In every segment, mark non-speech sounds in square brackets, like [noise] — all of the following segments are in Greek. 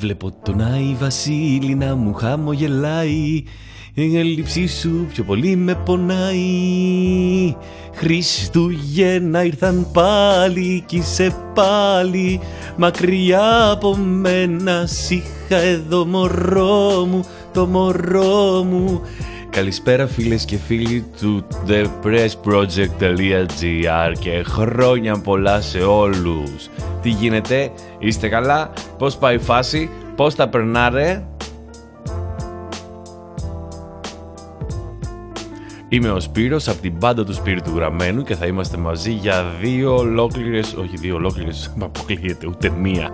Βλέπω τον Άι Βασίλη να μου χαμογελάει. Η έλλειψή σου πιο πολύ με πονάει. Χριστούγεννα ήρθαν πάλι κι είσαι πάλι. Μακριά από μένα σ' εδώ μωρό μου το μωρό μου Καλησπέρα φίλες και φίλοι του thepressproject.gr και χρόνια πολλά σε όλους. Τι γίνεται, είστε καλά, πώς πάει η φάση, πώς τα περνάρε; Είμαι ο Σπύρος από την μπάντα του Σπύρου του Γραμμένου και θα είμαστε μαζί για δύο ολόκληρες, όχι δύο ολόκληρες, [laughs] μα αποκλείεται ούτε μία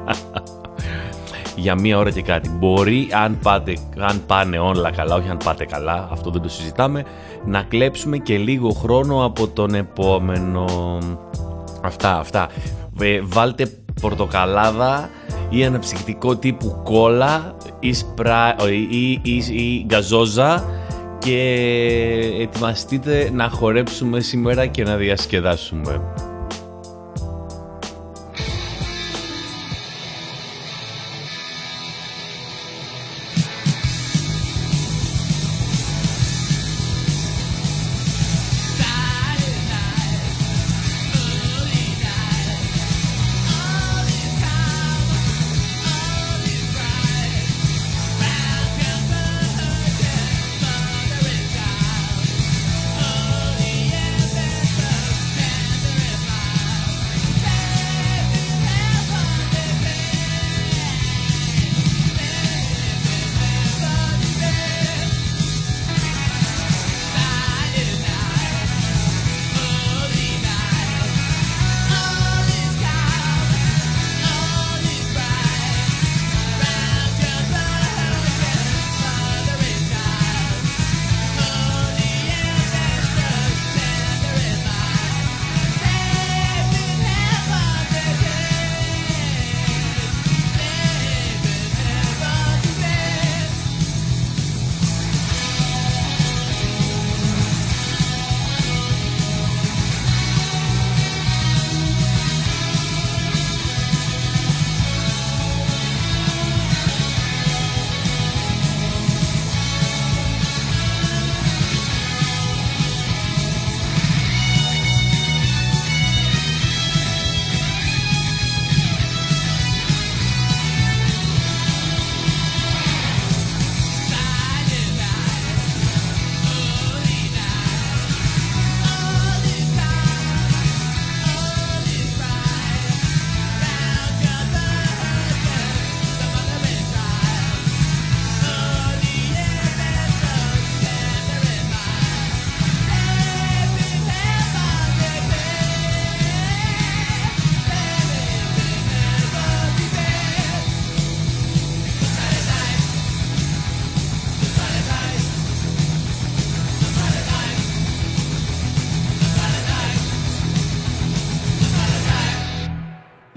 για μία ώρα και κάτι. Μπορεί, αν, πάτε, αν πάνε όλα καλά, όχι αν πάτε καλά, αυτό δεν το συζητάμε, να κλέψουμε και λίγο χρόνο από τον επόμενο. Αυτά, αυτά. Βάλτε πορτοκαλάδα ή αναψυκτικό τύπου κόλλα ή, σπρα... ή, ή, ή γκαζόζα και ετοιμαστείτε να χορέψουμε σήμερα και να διασκεδάσουμε.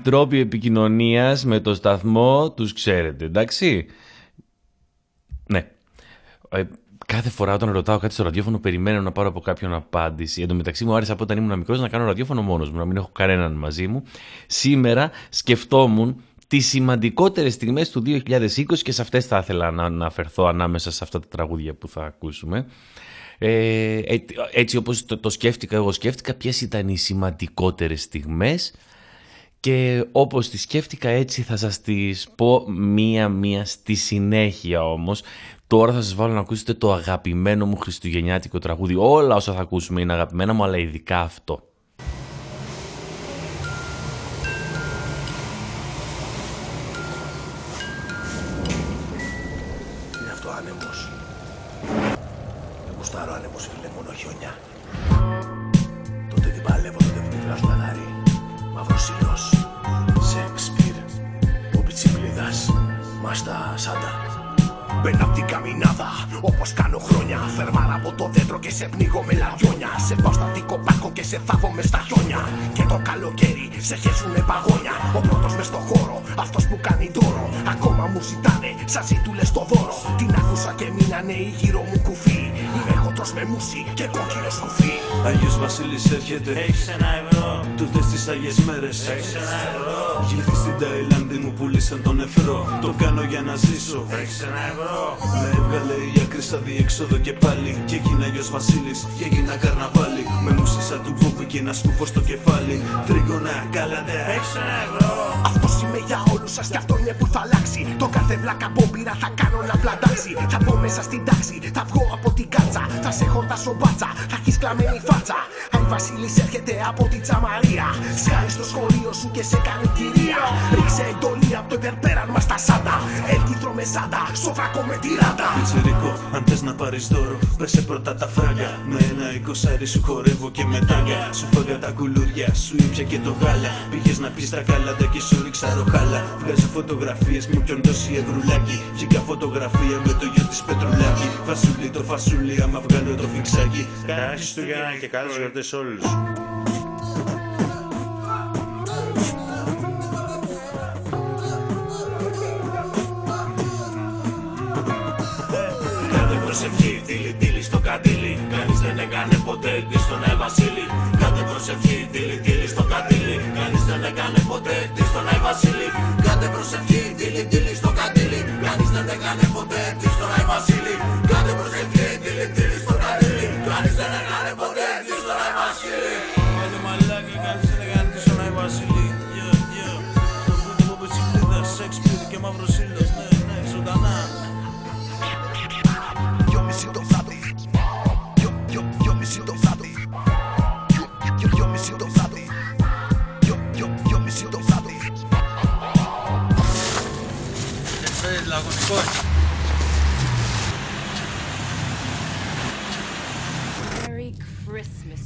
Τρόποι επικοινωνίας με το σταθμό τους ξέρετε, εντάξει. Ναι. Ε, κάθε φορά όταν ρωτάω κάτι στο ραδιόφωνο, περιμένω να πάρω από κάποιον απάντηση. Εν τω μεταξύ, μου άρεσε από όταν ήμουν μικρός να κάνω ραδιόφωνο μόνος μου, να μην έχω κανέναν μαζί μου. Σήμερα σκεφτόμουν τις σημαντικότερες στιγμές του 2020 και σε αυτές θα ήθελα να αναφερθώ ανάμεσα σε αυτά τα τραγούδια που θα ακούσουμε. Ε, έτσι όπως το, το σκέφτηκα εγώ σκέφτηκα ποιες ήταν οι σημαντικότερες στιγμές και όπως τη σκέφτηκα έτσι θα σας τις πω μία-μία στη συνέχεια όμως. Τώρα θα σας βάλω να ακούσετε το αγαπημένο μου χριστουγεννιάτικο τραγούδι. Όλα όσα θα ακούσουμε είναι αγαπημένα μου, αλλά ειδικά αυτό. Είναι αυτό άνεμος. Δεν γουστάρω άνεμος φίλε μόνο χιόνια. Τότε την παλεύω, τότε που τη βγάζω αγάρι. Μαύρος ήλιος. Σέξπιρ. Ο Πιτσιπλίδας. Μάστα Σάντα. Μπαίνω απ' την καμινάδα, όπως κάνω χρόνια Θερμάρα από το δέντρο και σε πνίγω με λαριόνια Σε πάω στα πάκο και σε θάβω μες στα χιόνια Και το καλοκαίρι σε χέσουνε παγόνια Ο πρώτος μες στο χώρο, αυτός που κάνει δώρο Ακόμα μου ζητάνε, σαν ζήτουλες το δώρο Την άκουσα και μείνανε οι γύρω μου κουφί Είμαι χοντρός με μουσι και κόκκινο σκουφί Αγιος Βασίλης έρχεται. Έχεις ένα ευρώ, Τούτες τις Άγιες μέρες. Έχεις ένα ευρώ. Γυρθεί στην Ταϊλάνδη μου πούλησαν τον νεφρό. Το κάνω για να ζήσω. Έχεις ένα ευρώ. Με έβγαλε η άκρη στα διεξόδο και πάλι. Και έγινα γιος Βασίλης και έγινα καρναβάλι. Με μουσίσα του Μπούμπη και ένα σκούφο στο κεφάλι. Τρίγωνα κάλαντε. Έχεις ένα ευρώ. Αυτός είμαι για όλους σας και αυτό είναι που θα αλλάξει. Το κάθε βλάκα μπομπίρα θα κάνω να πλαντάξει. Θα μπω μέσα στην τάξη, θα βγω από την κάτσα. Θα σε χορτάσω μπάτσα, θα έχεις κλαμμένη φάτσα. Αν Βασίλης έρχεται από την τσαμαρία. Σκάει στο σχολείο σου και σε κάνει κυρία. Ρίξε εντολή από το υπερπέραν μας τα σάντα. Έλκυθρο με σάντα, σοφρακό με τη ράτα. Πιτσιρίκο, αν θες να πάρεις δώρο, πέσε πρώτα τα φράγκα. Με ένα εικοσάρι σου χορεύω και μετάγια. Σου φάγα τα κουλούρια, σου ήπια και το γάλα. Πήγες να πεις τα κάλαντα και σου ρίξα ροχάλα. Βγάζω φωτογραφίες μου ποιον τόση ευρουλάκι. Βγήκα φωτογραφία με το γιο της Πετρουλάκη. Φασούλι το φασούλι, άμα βγάλω το φιξάκι. Καλά Χριστούγεννα και καλές γιορτές όλους. Βασίλη Κάντε προσευχή, τίλι τίλι στο καντήλι Κανείς δεν έκανε ποτέ τι στον Άι Βασίλη. Κάντε προσευχή,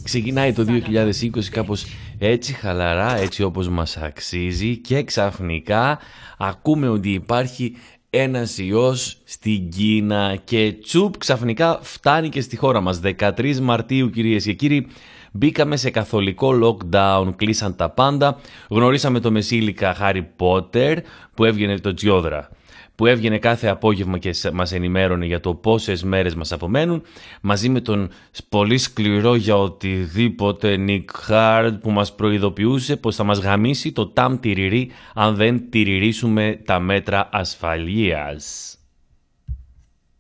Ξεκινάει το 2020 κάπως έτσι χαλαρά, έτσι όπως μας αξίζει και ξαφνικά ακούμε ότι υπάρχει ένας ιός στην Κίνα και τσουπ ξαφνικά φτάνει και στη χώρα μας. 13 Μαρτίου κυρίες και κύριοι μπήκαμε σε καθολικό lockdown, κλείσαν τα πάντα, γνωρίσαμε το μεσήλικα Harry Potter που έβγαινε το Τζιόδρα που έβγαινε κάθε απόγευμα και σε- μας ενημέρωνε για το πόσες μέρες μας απομένουν, μαζί με τον πολύ σκληρό για οτιδήποτε Nick Hard που μας προειδοποιούσε πως θα μας γαμίσει το τάμ τυριρί αν δεν τηρηρήσουμε τα μέτρα ασφαλείας.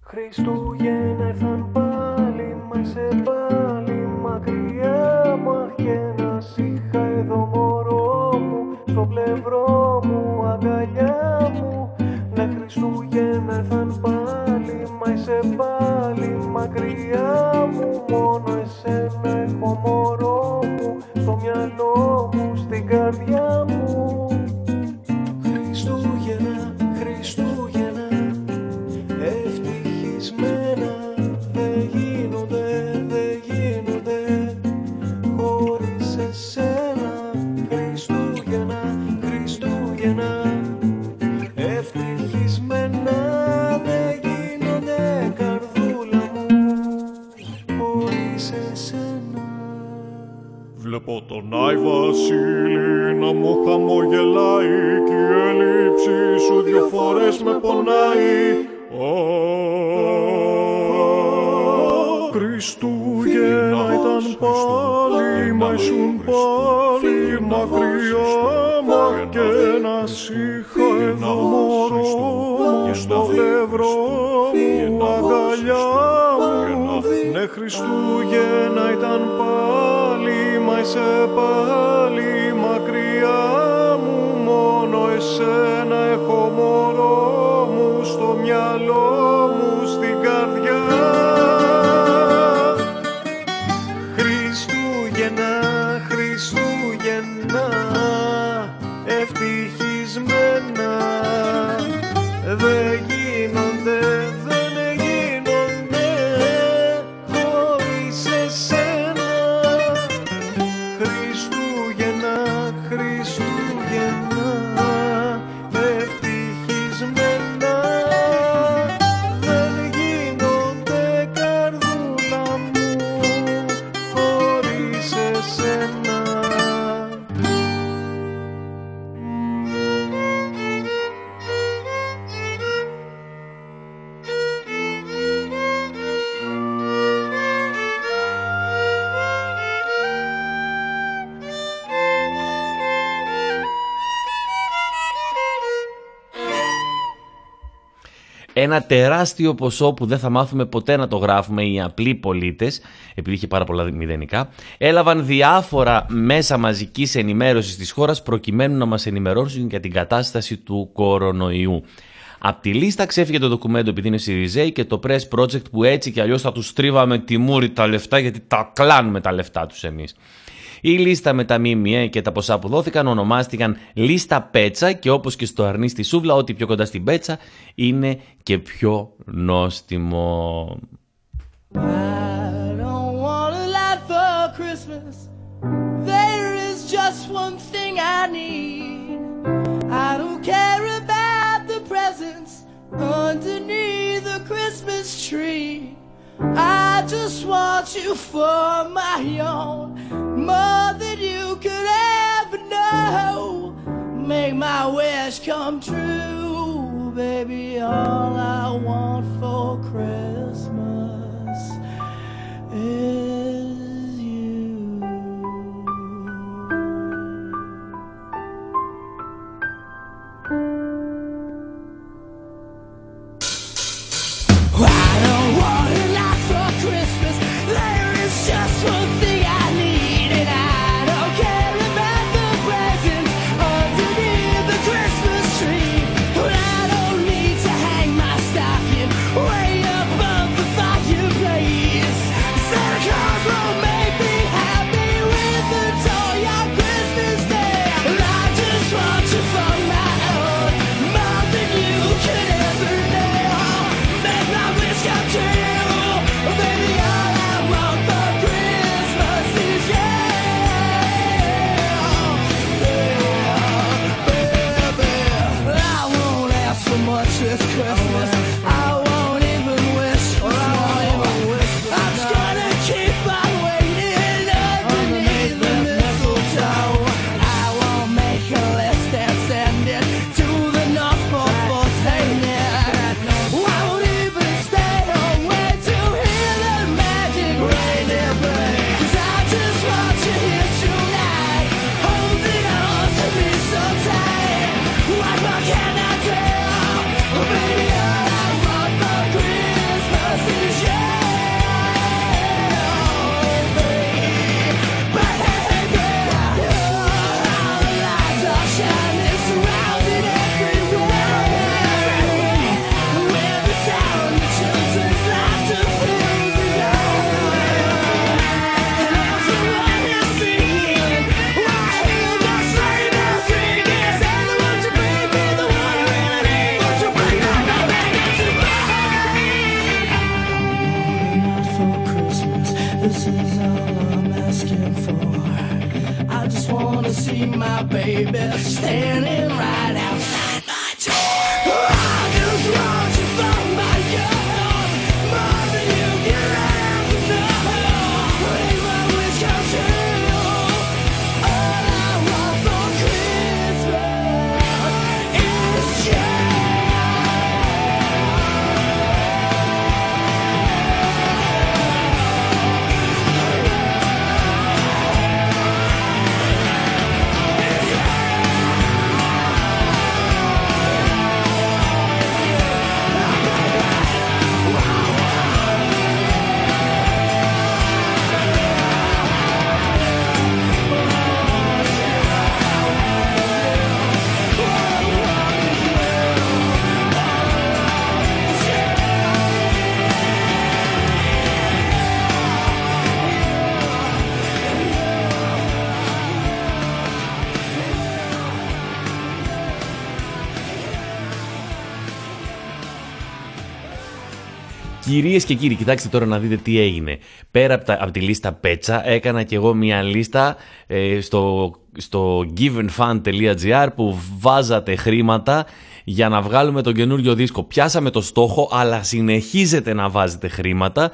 Χριστούγεννα ήρθαν πάλι, μα είσαι πάλι μακριά μου Αχ και να σ' είχα εδώ μωρό μου, στο πλευρό Χριστούγεννα ήρθαν πάλι, μα είσαι πάλι μακριά μου. Μόνο εσένα έχω μωρό μου, στο μυαλό μου, στην καρδιά μου Βλέπω τον Άι Βασίλη να μου χαμογελάει και η έλλειψη σου δυο φορές με πονάει. Α, Χριστούγεννα ήταν πάλι, μα ήσουν πάλι μακριά μα και να σ' είχα εδώ μωρό μου στο πλευρό μου, αγκαλιά μου. Ναι, Χριστούγεννα ήταν πάλι, μα είσαι πάλι μακριά μου. Μόνο εσένα έχω μωρό μου στο μυαλό Ένα τεράστιο ποσό που δεν θα μάθουμε ποτέ να το γράφουμε οι απλοί πολίτες, επειδή είχε πάρα πολλά μηδενικά, έλαβαν διάφορα μέσα μαζικής ενημέρωσης της χώρας προκειμένου να μας ενημερώσουν για την κατάσταση του κορονοϊού. Απ' τη λίστα ξέφυγε το ντοκουμέντο επειδή είναι Σιριζέη και το Press Project που έτσι και αλλιώς θα τους τρίβαμε τη μούρη τα λεφτά γιατί τα κλάνουμε τα λεφτά τους εμείς. Η λίστα με τα ΜΜΕ και τα ποσά που δόθηκαν ονομάστηκαν λίστα πέτσα και όπως και στο αρνί στη σούβλα ό,τι πιο κοντά στην πέτσα είναι και πιο νόστιμο. I don't want a lot for Christmas. There is just one thing I need. I don't care about the presents underneath the Christmas tree. I just want you for my own, more than you could ever know. Make my wish come true, baby. All I want for Christmas Κυρίες και κύριοι, κοιτάξτε τώρα να δείτε τι έγινε. Πέρα από, τα, από τη λίστα Πέτσα, έκανα κι εγώ μια λίστα ε, στο, στο givenfund.gr που βάζατε χρήματα για να βγάλουμε τον καινούριο δίσκο. Πιάσαμε το στόχο, αλλά συνεχίζετε να βάζετε χρήματα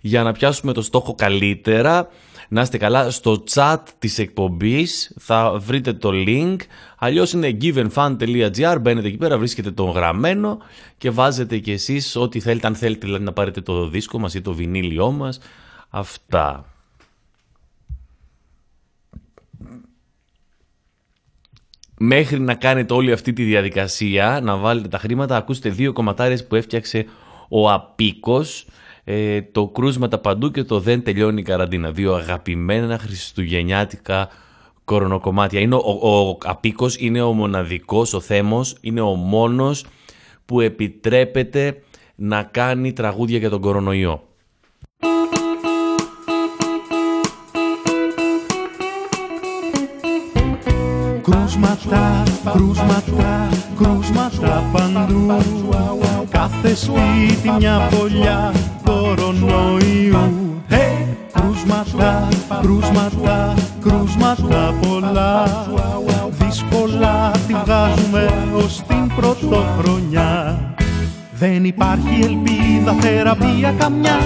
για να πιάσουμε το στόχο καλύτερα. Να είστε καλά, στο chat της εκπομπής θα βρείτε το link, αλλιώς είναι givenfund.gr, μπαίνετε εκεί πέρα, βρίσκετε το γραμμένο και βάζετε κι εσείς ό,τι θέλετε, αν θέλετε δηλαδή, να πάρετε το δίσκο μας ή το βινίλιό μας, αυτά. μέχρι να κάνετε όλη αυτή τη διαδικασία, να βάλετε τα χρήματα, ακούστε δύο κομματάρες που έφτιαξε ο Απίκος, ε, το κρούσματα παντού και το δεν τελειώνει η καραντίνα. Δύο αγαπημένα χριστουγεννιάτικα κορονοκομμάτια. Είναι ο, ο, ο Απίκος είναι ο μοναδικός, ο Θέμος, είναι ο μόνος που επιτρέπεται να κάνει τραγούδια για τον κορονοϊό. Κρούσματα, κρούσματα, κρούσματα παντού Κάθε σπίτι μια φωλιά κορονοϊού. Hey! Κρούσματα, κρούσματα, κρούσματα πολλά. Δύσκολα τη βγάζουμε ως την πρωτοχρονιά. Δεν υπάρχει ελπίδα, θεραπεία καμιά.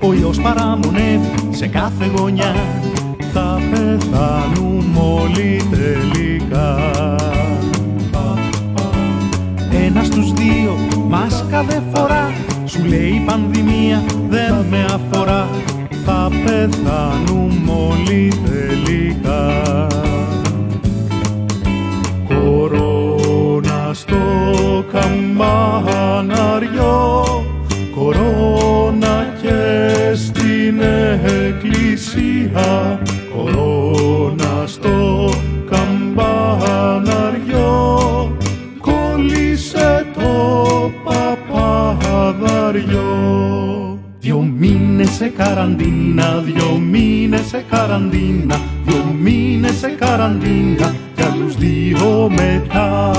Ο ιός παραμονεύει σε κάθε γωνιά. Θα πεθάνουμε όλοι τελικά. Ένας στους δύο μάσκα δεν φορά Σου λέει η πανδημία δεν με αφορά. Θα πεθάνουμε όλοι τελικά. Κορώνα στο καμπαναριό Κορώνα και στην εκκλησία. Κορώνα στο καμπαναριό παπαδαριό Δυο μήνες σε καραντίνα, δυο μήνες σε καραντίνα Δυο μήνες σε καραντίνα κι άλλους δύο μετά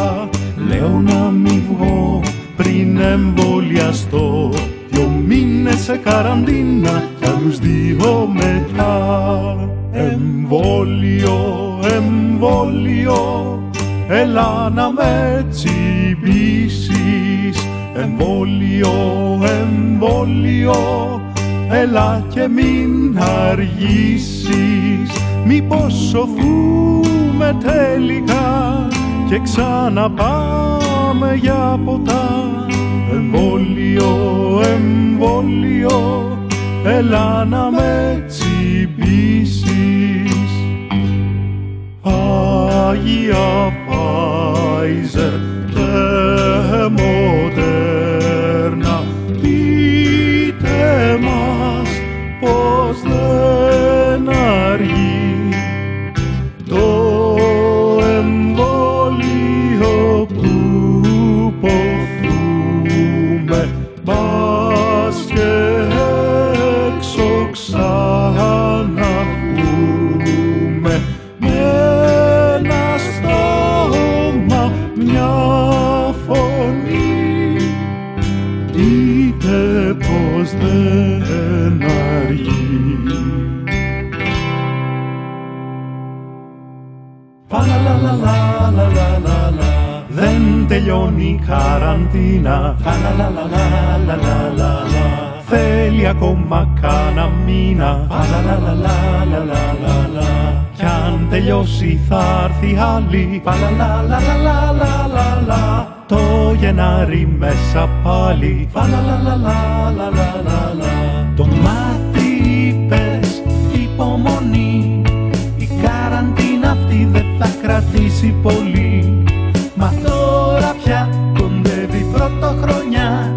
Λέω να μην βγω πριν εμβολιαστώ. Δυο μήνες σε καραντίνα κι άλλους δύο μετά Εμβόλιο, εμβόλιο Έλα να με τσιμπήσεις Εμβόλιο, εμβόλιο Έλα και μην αργήσεις. Μήπως σωθούμε τελικά Και ξαναπάμε για ποτά. Εμβόλιο, εμβόλιο Έλα να με τσιμπήσεις. Άγια Pfizer. και moderna, vite mai. Τελειώνει η καραντίνα Παλαλαλαλαλαλαλα. Θέλει ακόμα κάνα μήνα Παλαλαλαλαλαλαλα. Κι αν τελειώσει θα έρθει άλλη Παλαλαλαλαλαλαλα. Το Γενάρη μέσα πάλι Παλαλαλαλαλαλαλα. Το μάτι είπες υπομονή Η καραντίνα αυτή δεν θα κρατήσει πολύ Μα τώρα πια κοντεύει πρωτοχρονιά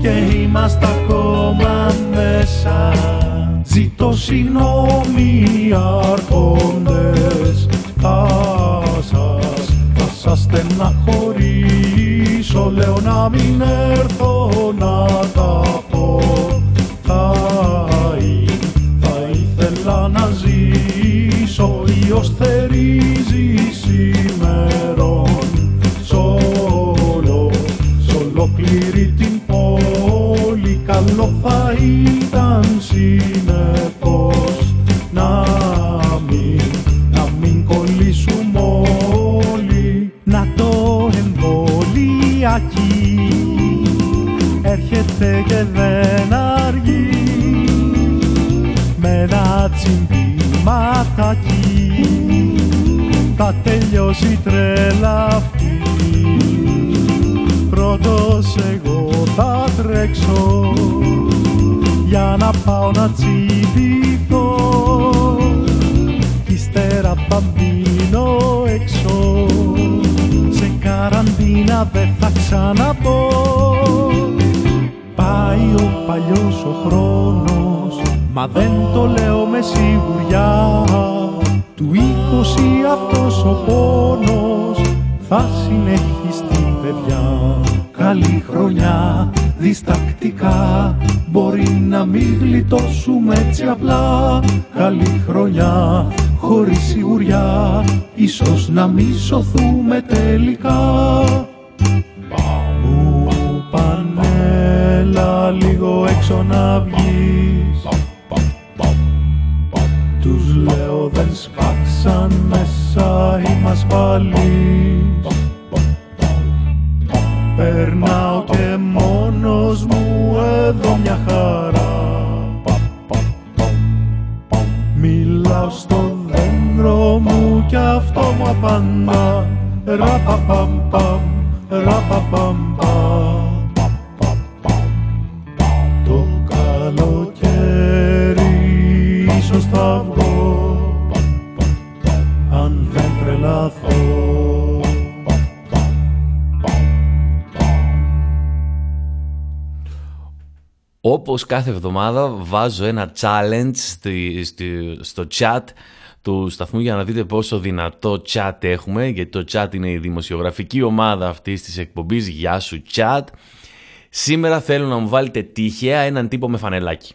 Και είμαστε ακόμα μέσα. Ζητώ συγγνώμη αρχόντες Θα σας, θα σας στεναχωρήσω. Λέω να μην έρθω να τα πω. Θα, ή- θα ήθελα να ζήσω Ο ήλιος θερίζει πόλη Καλό θα χορέψουμε έτσι απλά. Καλή χρονιά χωρίς σιγουριά. Ίσως να μη σωθούμε κάθε εβδομάδα βάζω ένα challenge στο chat του σταθμού για να δείτε πόσο δυνατό chat έχουμε, γιατί το chat είναι η δημοσιογραφική ομάδα αυτής της εκπομπής. Γεια σου chat. Σήμερα θέλω να μου βάλετε τυχαία έναν τύπο με φανελάκι.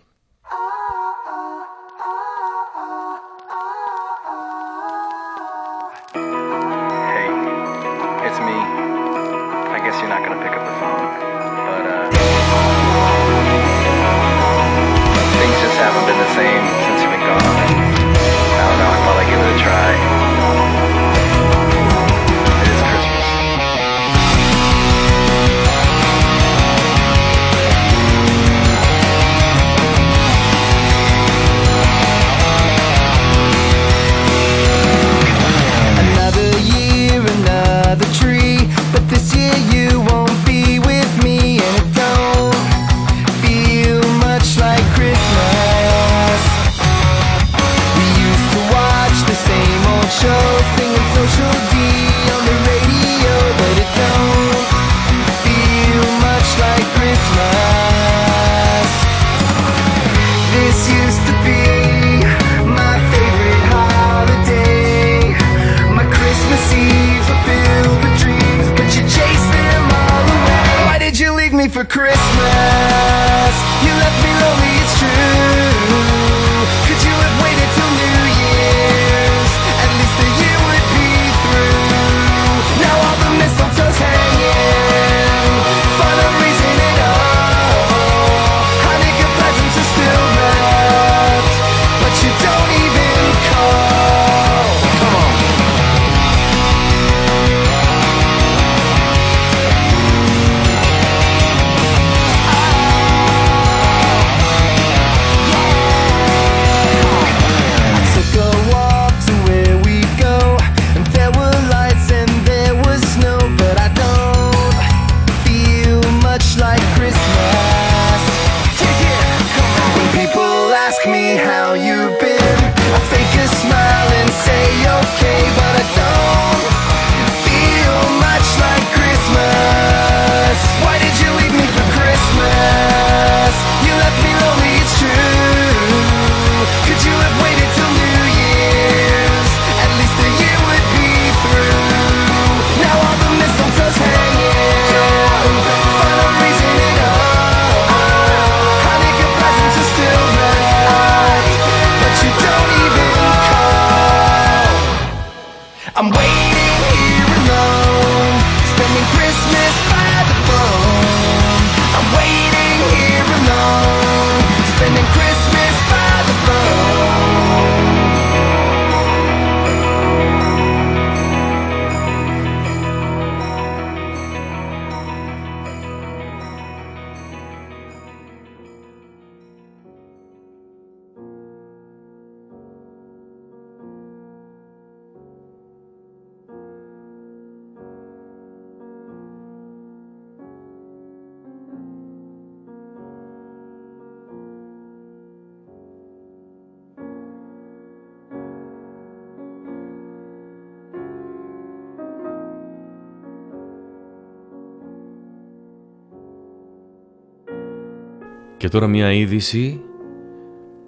Και τώρα μια είδηση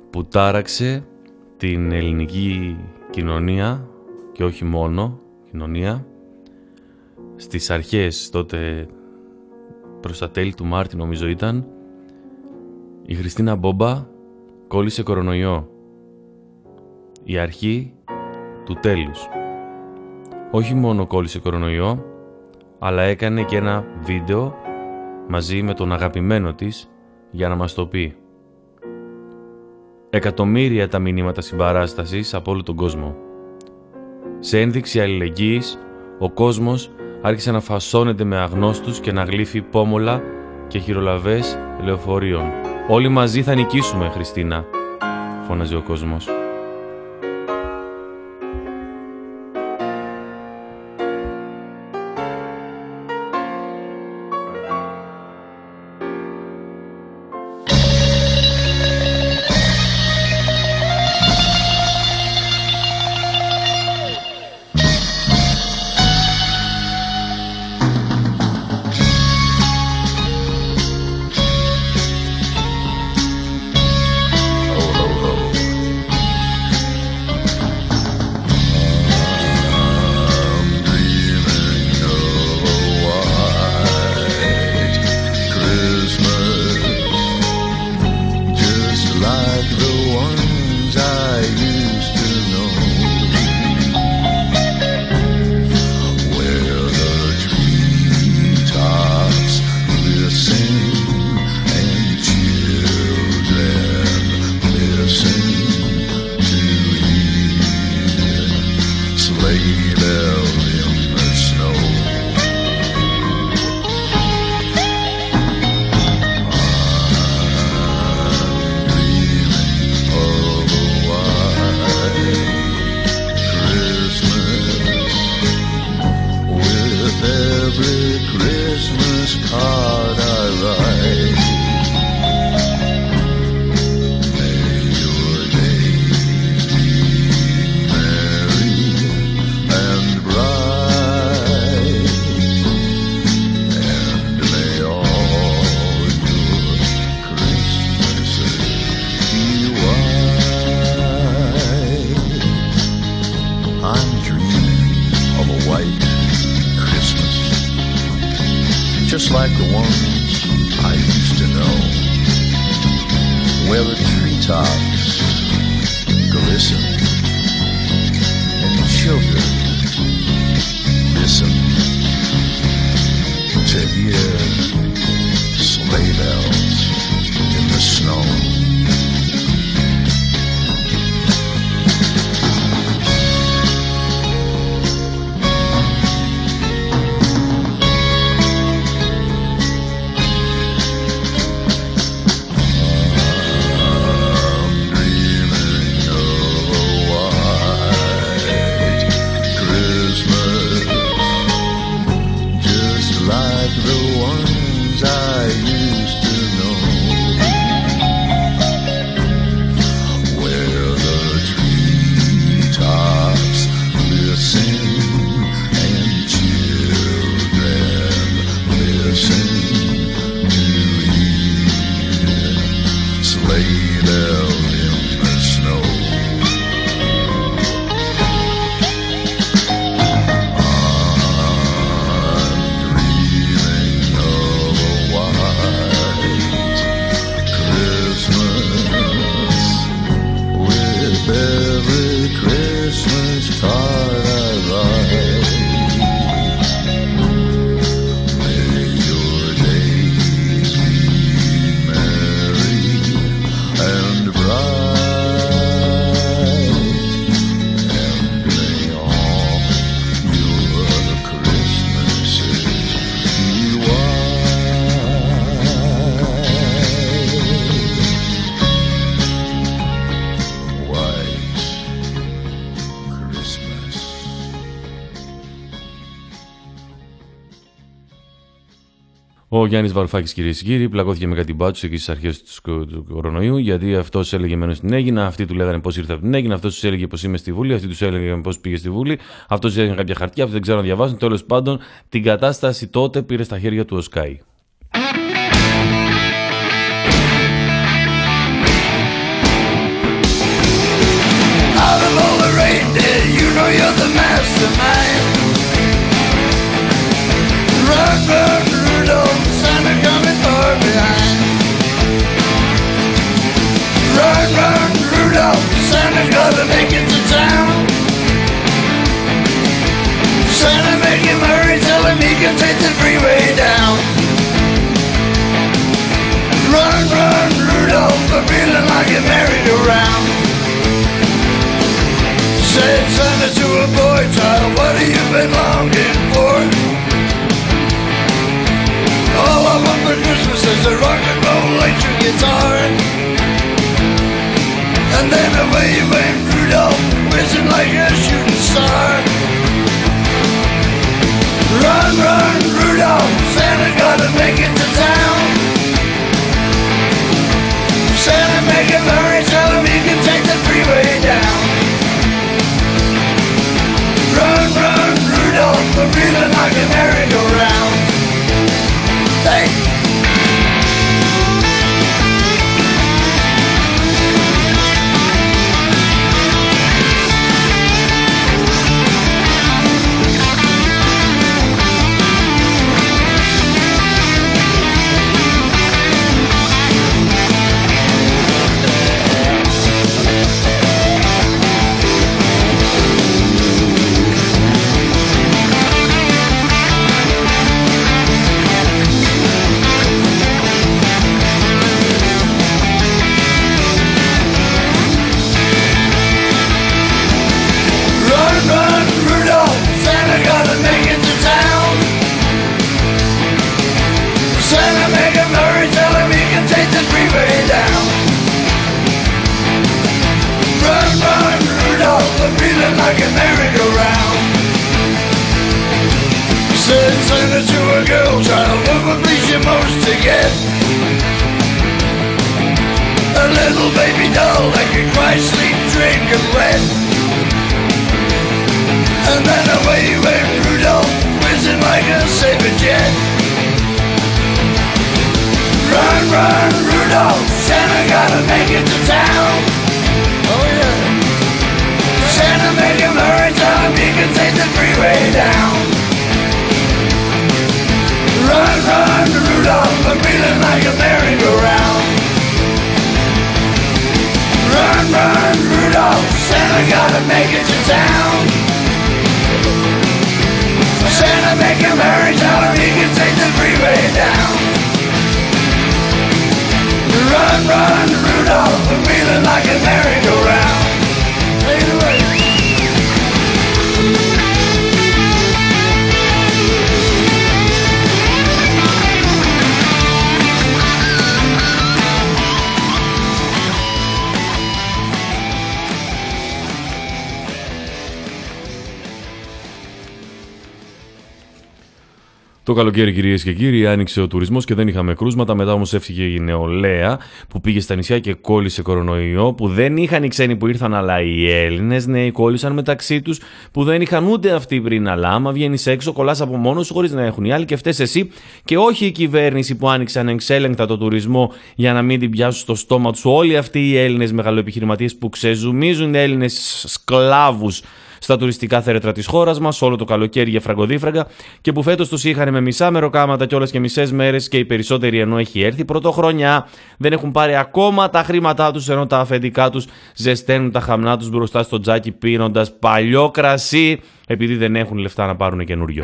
που τάραξε την ελληνική κοινωνία και όχι μόνο κοινωνία. Στις αρχές τότε προς τα τέλη του Μάρτη νομίζω ήταν η Χριστίνα Μπόμπα κόλλησε κορονοϊό. Η αρχή του τέλους. Όχι μόνο κόλλησε κορονοϊό αλλά έκανε και ένα βίντεο μαζί με τον αγαπημένο της για να μας το πει. Εκατομμύρια τα μηνύματα συμπαράστασης από όλο τον κόσμο. Σε ένδειξη αλληλεγγύης, ο κόσμος άρχισε να φασώνεται με αγνώστους και να γλύφει πόμολα και χειρολαβές λεωφορείων. Όλοι μαζί θα νικήσουμε, Χριστίνα, φώναζε ο κόσμος. Ο Γιάννης Βαρουφάκης, κυρίες και κύριοι, πλακώθηκε με κάτι μπάτσους εκεί στις αρχές του, του κορονοϊού, γιατί αυτός έλεγε μένω στην Έγινα, αυτοί του λέγανε πώς ήρθε από την Έγινα, αυτός τους έλεγε πώ είμαι στη Βουλή, αυτοί τους έλεγε πώ πήγε στη Βουλή, αυτός τους έλεγε κάποια χαρτιά, αυτοί δεν ξέρω να διαβάσουν. Τέλος πάντων, την κατάσταση τότε πήρε στα χέρια του ο Σκάι. Get? A little baby doll that can cry, sleep, drink, and wet. And then away went Rudolph, whizzing like a saber jet. Run, run, Rudolph, Santa gotta make it to town. Oh yeah. Santa make him hurry, tell him he can take the freeway down. I'm feeling like a merry-go-round. Run, run, Rudolph, Santa gotta make it to town. Santa make him hurry, tell him he can take the freeway down. Run, run, Rudolph, I'm feeling like a merry-go-round. Το καλοκαίρι, κυρίες και κύριοι, άνοιξε ο τουρισμός και δεν είχαμε κρούσματα. Μετά όμως έφυγε η νεολαία που πήγε στα νησιά και κόλλησε κορονοϊό. Που δεν είχαν οι ξένοι που ήρθαν, αλλά οι Έλληνες νέοι κόλλησαν μεταξύ τους. Που δεν είχαν ούτε αυτοί πριν. Αλλά άμα βγαίνεις έξω, κολλάς από μόνος σου χωρίς να έχουν οι άλλοι και φταίει εσύ. Και όχι η κυβέρνηση που άνοιξε ανεξέλεγκτα το τουρισμό για να μην την πιάσουν στο στόμα τους όλοι αυτοί οι Έλληνες μεγαλοεπιχειρηματίες που ξεζουμίζουν Έλληνες σκλάβους στα τουριστικά θέρετρα της χώρας μας, όλο το καλοκαίρι για φραγκοδίφραγκα και που φέτος τους είχαν με μισά μεροκάματα κιόλας και μισές μέρες και οι περισσότεροι ενώ έχει έρθει πρωτοχρονιά δεν έχουν πάρει ακόμα τα χρήματά τους ενώ τα αφεντικά τους ζεσταίνουν τα χαμνά τους μπροστά στο τζάκι πίνοντας παλιό κρασί επειδή δεν έχουν λεφτά να πάρουν καινούριο.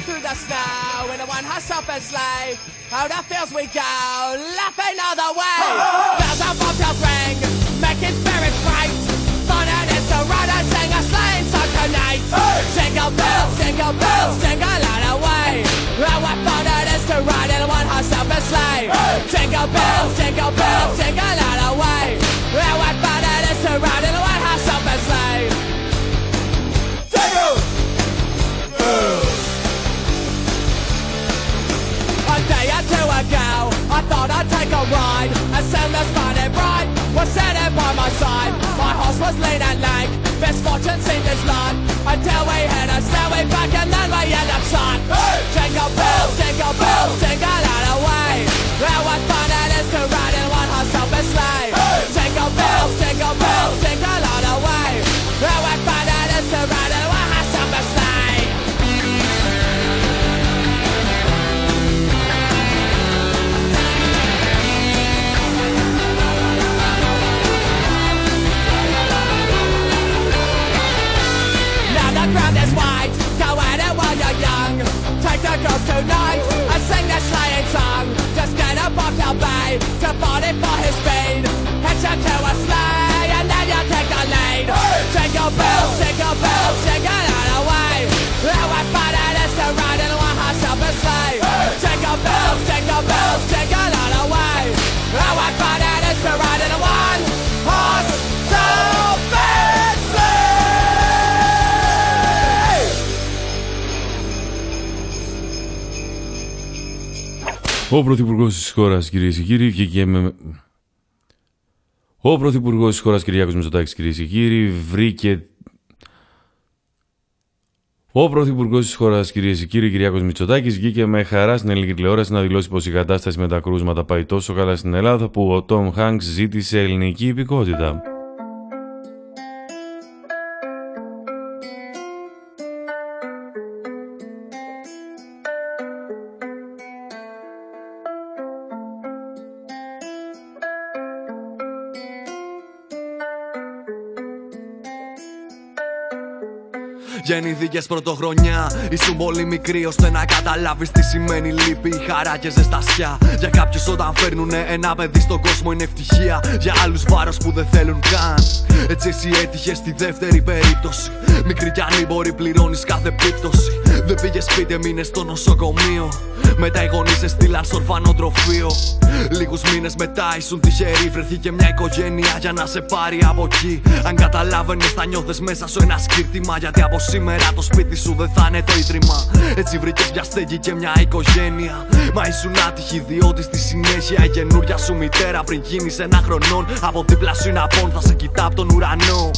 The snow in a one horse open sleigh. Out the fields we go, laughing all the way. Bells on bobtails ring, making spirits bright. Fun it is to ride and sing a sleighing song tonight. Jingle bells, jingle bells, jingle all the way. Oh, what fun it is to ride in a one horse open sleigh. Jingle bells, jingle bells, jingle all the way. Oh, what fun it is to ride in a one day or two ago, I thought I'd take a ride. As soon as Friday bright was sitting by my side. My horse was lean and lank, misfortune seemed his lot. Until we hit a stairway back and then we end up shot. Jingle bells, jingle bells, jingle all the way. Oh, what fun it is to ride in one horse open sleigh. Jingle bells, jingle bells, jingle all the way. Oh, what bay to party for his speed. Hitch him to a sleigh and then you take the lead. Jingle bells, jingle bells, jingle all the way. What fun it is to ride in a one horse open sleigh. Jingle bells, jingle bells, jingle all the way. What fun it is to ride in a one Ο Πρωθυπουργός της χώρας, κυρίες και κύριοι, βγήκε με. Ο Πρωθυπουργός της χώρας, Κυριάκος Μητσοτάκης, κυρίες και κύριοι, βρήκε. Ο Πρωθυπουργός της χώρας, κυρίες και κύριοι, Κυριάκος Μητσοτάκης, βγήκε με χαρά στην ελληνική τηλεόραση να δηλώσει πως η κατάσταση με τα κρούσματα πάει τόσο καλά στην Ελλάδα που ο Τόμ Χάγκ ζήτησε ελληνική υπηκότητα. Γεννηθήκες πρωτοχρονιά. Ήσουν πολύ μικρή ώστε να καταλάβεις τι σημαίνει λύπη, η χαρά και ζεστασιά. Για κάποιους όταν φέρνουν ένα παιδί στον κόσμο είναι ευτυχία. Για άλλους βάρος που δεν θέλουν καν. Έτσι εσύ έτυχες στη δεύτερη περίπτωση. Μικρή κι ανήμπορη πληρώνεις κάθε πίπτωση. Δεν πήγε σπίτι, μείνε στο νοσοκομείο. Μετά οι γονείς σε στείλαν στο ορφανοτροφείο. Λίγους μήνες μετά ήσουν τυχεροί. Βρεθήκε μια οικογένεια για να σε πάρει από εκεί. Αν καταλάβαινες, θα νιώθε μέσα σου ένα σκύρτημα. Γιατί από σήμερα το σπίτι σου δεν θα είναι το ίδρυμα. Έτσι βρήκες μια στέγη και μια οικογένεια. Μα ήσουν άτυχη, διότι στη συνέχεια η καινούρια σου μητέρα πριν γίνεις ένα χρονών. Από δίπλα σου είναι απόν, θα σε κοιτά από τον ουρανό.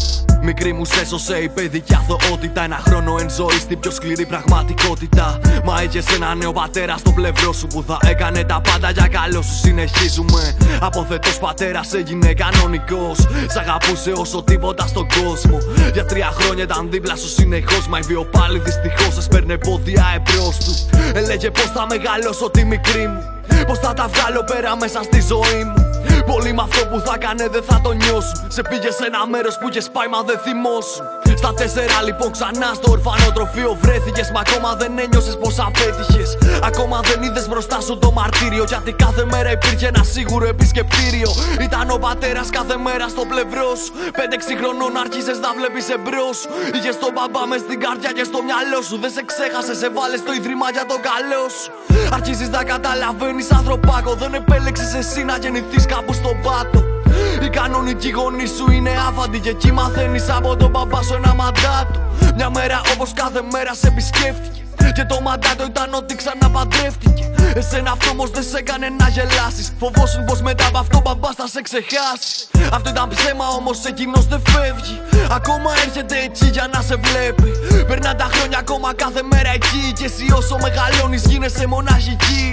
Μικρή μου σε έσωσε η παιδική αθωότητα. Ένα χρόνο εν ζωή στην πιο σκληρή πραγματικότητα. Μα είχε ένα νέο πατέρα στο πλευρό σου που θα έκανε τα πάντα για καλό σου. Συνεχίζουμε. Αποθετός πατέρας έγινε κανονικός. Σ' αγαπούσε όσο τίποτα στον κόσμο. Για τρία χρόνια ήταν δίπλα σου συνεχώς. Μα η βιοπάλη δυστυχώς έσπερνε πόδια εμπρός του. Έλεγε πώ θα μεγαλώσω τη μικρή μου. Πώ θα τα βγάλω πέρα μέσα στη ζωή μου. Πολύ με αυτό που θα κάνε δεν θα το νιώσουν. Σε πήγε σε ένα μέρος που είχες πάει μα δεν θυμώσουν. Στα τέσσερα λοιπόν ξανά στο ορφανοτροφείο βρέθηκες. Μα ακόμα δεν ένιωσες πως απέτυχες. Ακόμα δεν είδες μπροστά σου το μαρτύριο. Γιατί κάθε μέρα υπήρχε ένα σίγουρο επισκεπτήριο. Ήταν ο πατέρας κάθε μέρα στο πλευρό σου. Πέντε-έξι χρονών άρχισες να βλέπεις εμπρός σου. Είχες τον μπαμπά μες στην καρδιά και στο μυαλό σου. Δεν σε ξέχασες, σε βάλες στο ίδρυμα για το καλό σου. Αρχίζεις να καταλαβαίνεις ανθρωπάκο. Δεν επέλεξες εσύ να γεννηθείς κάπου στον πάτο. Οι κανονικοί γονείς σου είναι άφαντοι και εκεί μαθαίνεις από τον παπά σου ένα μαντάτο Μια μέρα όπως κάθε μέρα σε επισκέφτηκε. Και το μαντάτο ήταν ότι ξαναπαντρεύτηκε. Εσένα αυτό όμως δεν σε έκανε να γελάσεις. Φοβόσουν πως μετά από αυτό ο μπαμπάς θα σε ξεχάσει. Αυτό ήταν ψέμα όμως εκείνος δεν φεύγει. Ακόμα έρχεται εκεί για να σε βλέπει. Περνά τα χρόνια ακόμα κάθε μέρα εκεί. Και εσύ όσο μεγαλώνεις γίνεσαι μοναχική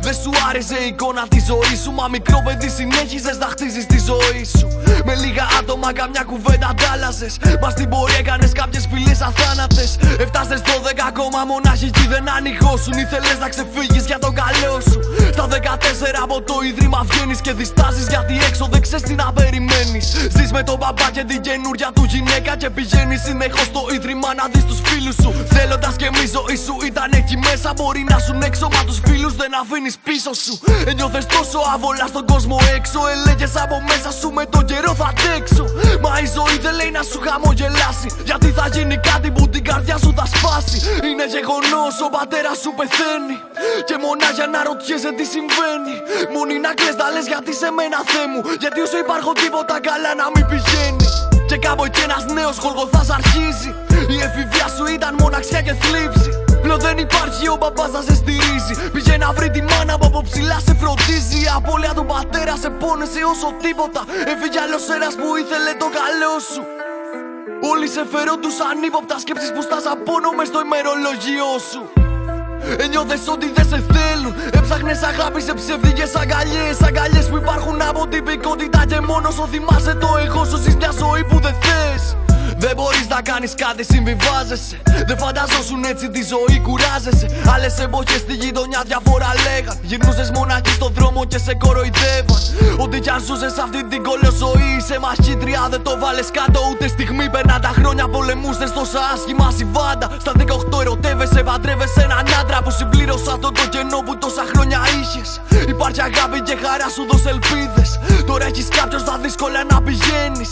Δεν σου άρεσε η εικόνα της ζωής σου Μα μικρό παιδί συνέχιζες να χτίζεις τη ζωή σου. Με λίγα άτομα καμιά κουβέντα αντάλλαζες Μα στην πορεία έκανες κάποιες φιλίες αθάνατες. Έφτασες 12 ακόμα μοναχική δεν ανοιγώσουν Ήθελες να ξεφύγεις για τον καλό σου. Στα 14 από το ίδρυμα βγαίνεις και διστάζεις Γιατί έξω δεν ξέρεις τι να περιμένεις. Ζεις με τον μπαμπά και την καινούρια του γυναίκα Και πηγαίνεις συνεχώς στο ίδρυμα να δεις τους φίλους σου. Θέλοντας και μη ζωή σου ήταν εκεί μέσα. Μπορεί να σου έξω, μα τους φίλους δεν αφήνεις πίσω σου. Ένιωθες τόσο άβολα στον κόσμο έξω. Έλεγε από μέσα σου με τον καιρό θα αντέξω. Μα η ζωή δεν λέει να σου χαμογελάσει. Γιατί θα γίνει κάτι που την καρδιά σου θα σπάσει. Είναι γεγονός, ο πατέρας σου πεθαίνει. Και μονά για να ρωτιέσαι τι συμβαίνει. Μόνοι να κλαις να λες γιατί σε μένα θέ μου. Γιατί όσο υπάρχω τίποτα καλά να μην πηγαίνει. Και κάπου εκεί ένας νέος γολγοθάς αρχίζει Η εφηβεία σου ήταν μοναξιά και θλίψη Πλέον δεν υπάρχει ο παπάς να σε στηρίζει. Πήγε να βρει τη μάνα που από ψηλά σε φροντίζει. Η απώλεια του πατέρα σε πόνεσε όσο τίποτα. Έφυγε άλλος ένας που ήθελε το καλό σου. Όλοι σε φερόντουσαν ύποπτα σκέψεις που στάζα πόνο μες στο ημερολόγιό σου. Ένιωθες ότι δεν σε θέλουν. Έψαχνες αγάπη σε ψεύδικες αγκαλιές. Αγκαλιές που υπάρχουν από τυπικότητα Και μόνο σου θυμάσαι το εγώ σου. Ζεις μια ζωή που δεν θες δεν μπορείς να κάνεις κάτι, συμβιβάζεσαι. Δεν φανταζόσουν έτσι τη ζωή, κουράζεσαι. Άλλες εποχές στη γειτονιά διαφορά λέγαν. Γυρνούσες μοναχή στον δρόμο και σε κοροϊδεύαν. Ότι κι αν ζούσες αυτή την κολοζωή, σε μαχήτρια δεν το βάλες κάτω ούτε στιγμή. Περνά τα χρόνια πολεμούσες τόσα άσχημα συμβάντα. Στα 18 ερωτεύεσαι, παντρεύεσαι έναν άντρα που συμπλήρωσε αυτό το κενό που τόσα χρόνια είχες. Υπάρχει αγάπη και χαρά σου δώσε ελπίδες. Τώρα έχεις κάποιος στα δύσκολα να πηγαίνεις.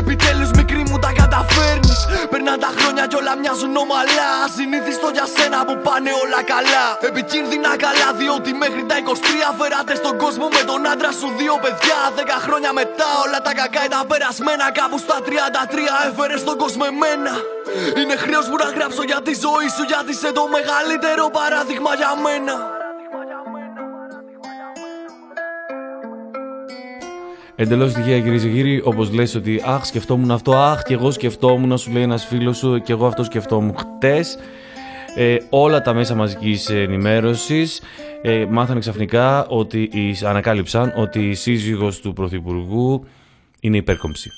Επιτέλους μικρή μου τα καταφέρνει. Περνάνε τα χρόνια κι όλα μοιάζουν ομαλά. Συνήθιστο για σένα που πάνε όλα καλά. Επικίνδυνα καλά, διότι μέχρι τα 23 φέρατε στον κόσμο με τον άντρα σου δύο παιδιά. 10 χρόνια μετά όλα τα κακά ήταν περασμένα. Κάπου στα 33 έφερε στον κόσμο εμένα. Είναι χρέος μου να γράψω για τη ζωή σου, γιατί είσαι το μεγαλύτερο παράδειγμα για μένα. Εντελώς τυχαία κυρίες και κύριοι, όπως λες ότι Αχ, σκεφτόμουν αυτό, Αχ, και εγώ σκεφτόμουν, σου λέει ένας φίλος σου, και εγώ αυτό σκεφτόμουν χτες. Ε, όλα τα μέσα μαζικής ενημέρωσης ε, μάθανε ξαφνικά ότι η- ανακάλυψαν ότι η σύζυγος του Πρωθυπουργού είναι υπέρκομψη.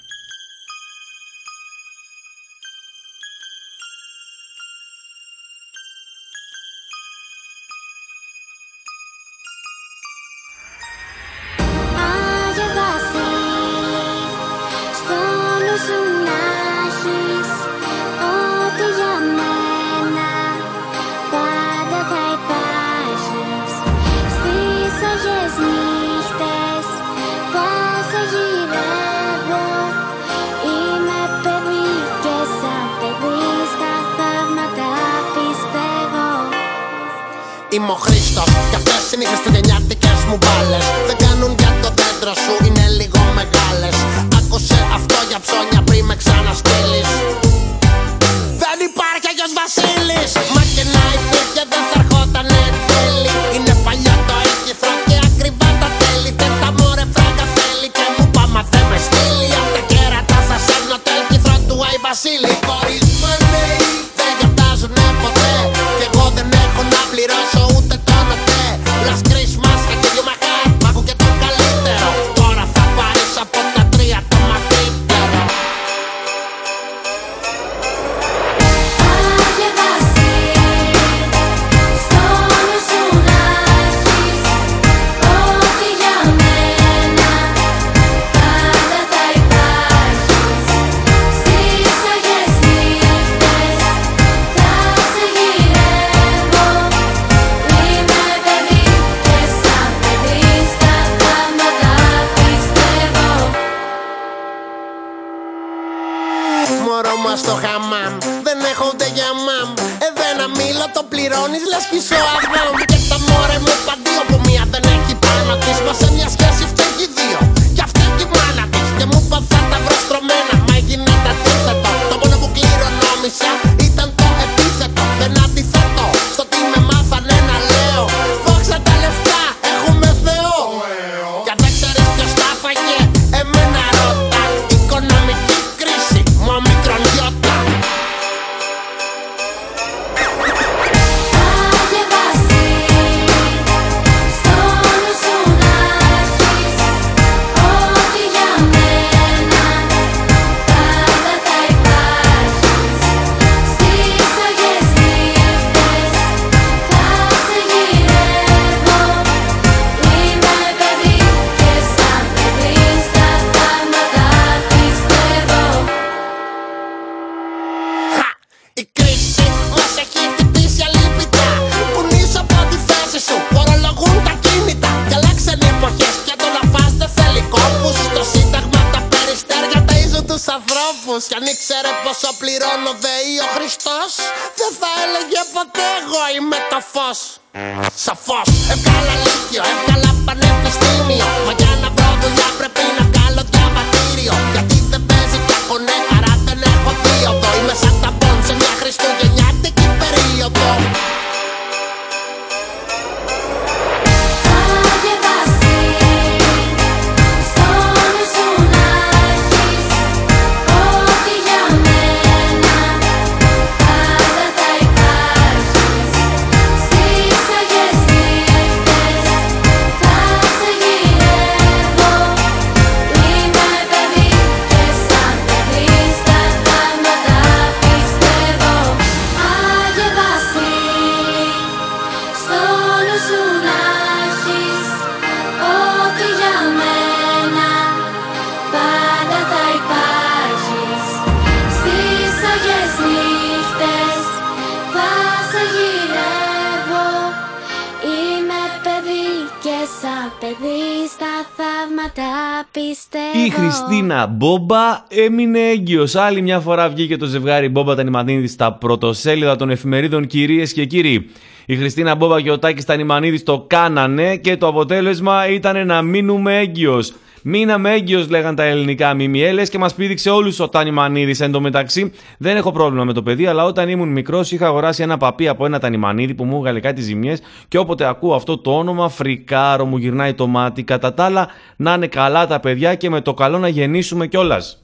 Μπόμπα έμεινε έγκυος. Άλλη μια φορά βγήκε το ζευγάρι Μπόμπα Τανιμανίδης στα πρωτοσέλιδα των εφημερίδων κυρίες και κύριοι. Η Χριστίνα Μπόμπα και ο Τάκης Τανιμανίδης το κάνανε και το αποτέλεσμα ήταν να μείνουμε έγκυος. Μείναμε έγκυος λέγαν τα ελληνικά μιμιέλες και μας πήδηξε όλους ο Τανιμανίδης. Εν τω μεταξύ δεν έχω πρόβλημα με το παιδί αλλά όταν ήμουν μικρός είχα αγοράσει ένα παπί από ένα Τανιμανίδη που μου έβγαλε κάτι ζημιές και όποτε ακούω αυτό το όνομα φρικάρω μου γυρνάει το μάτι. Κατά τα άλλα να είναι καλά τα παιδιά και με το καλό να γεννήσουμε κιόλας.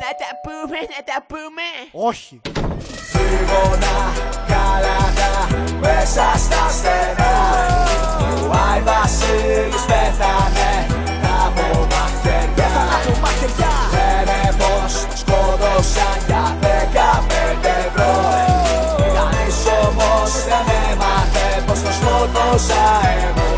Να τα πούμε, να τα πούμε. Όχι. Τρίγωνα, καλάτα, μέσα στα στενά. Ο Άι Βασίλης πέθανε από μαχαιριά. Λένε πως σκότωσαν για δεκαπέντε ευρώ. Κανείς όμως δεν έμαθε πως το σκότωσα εγώ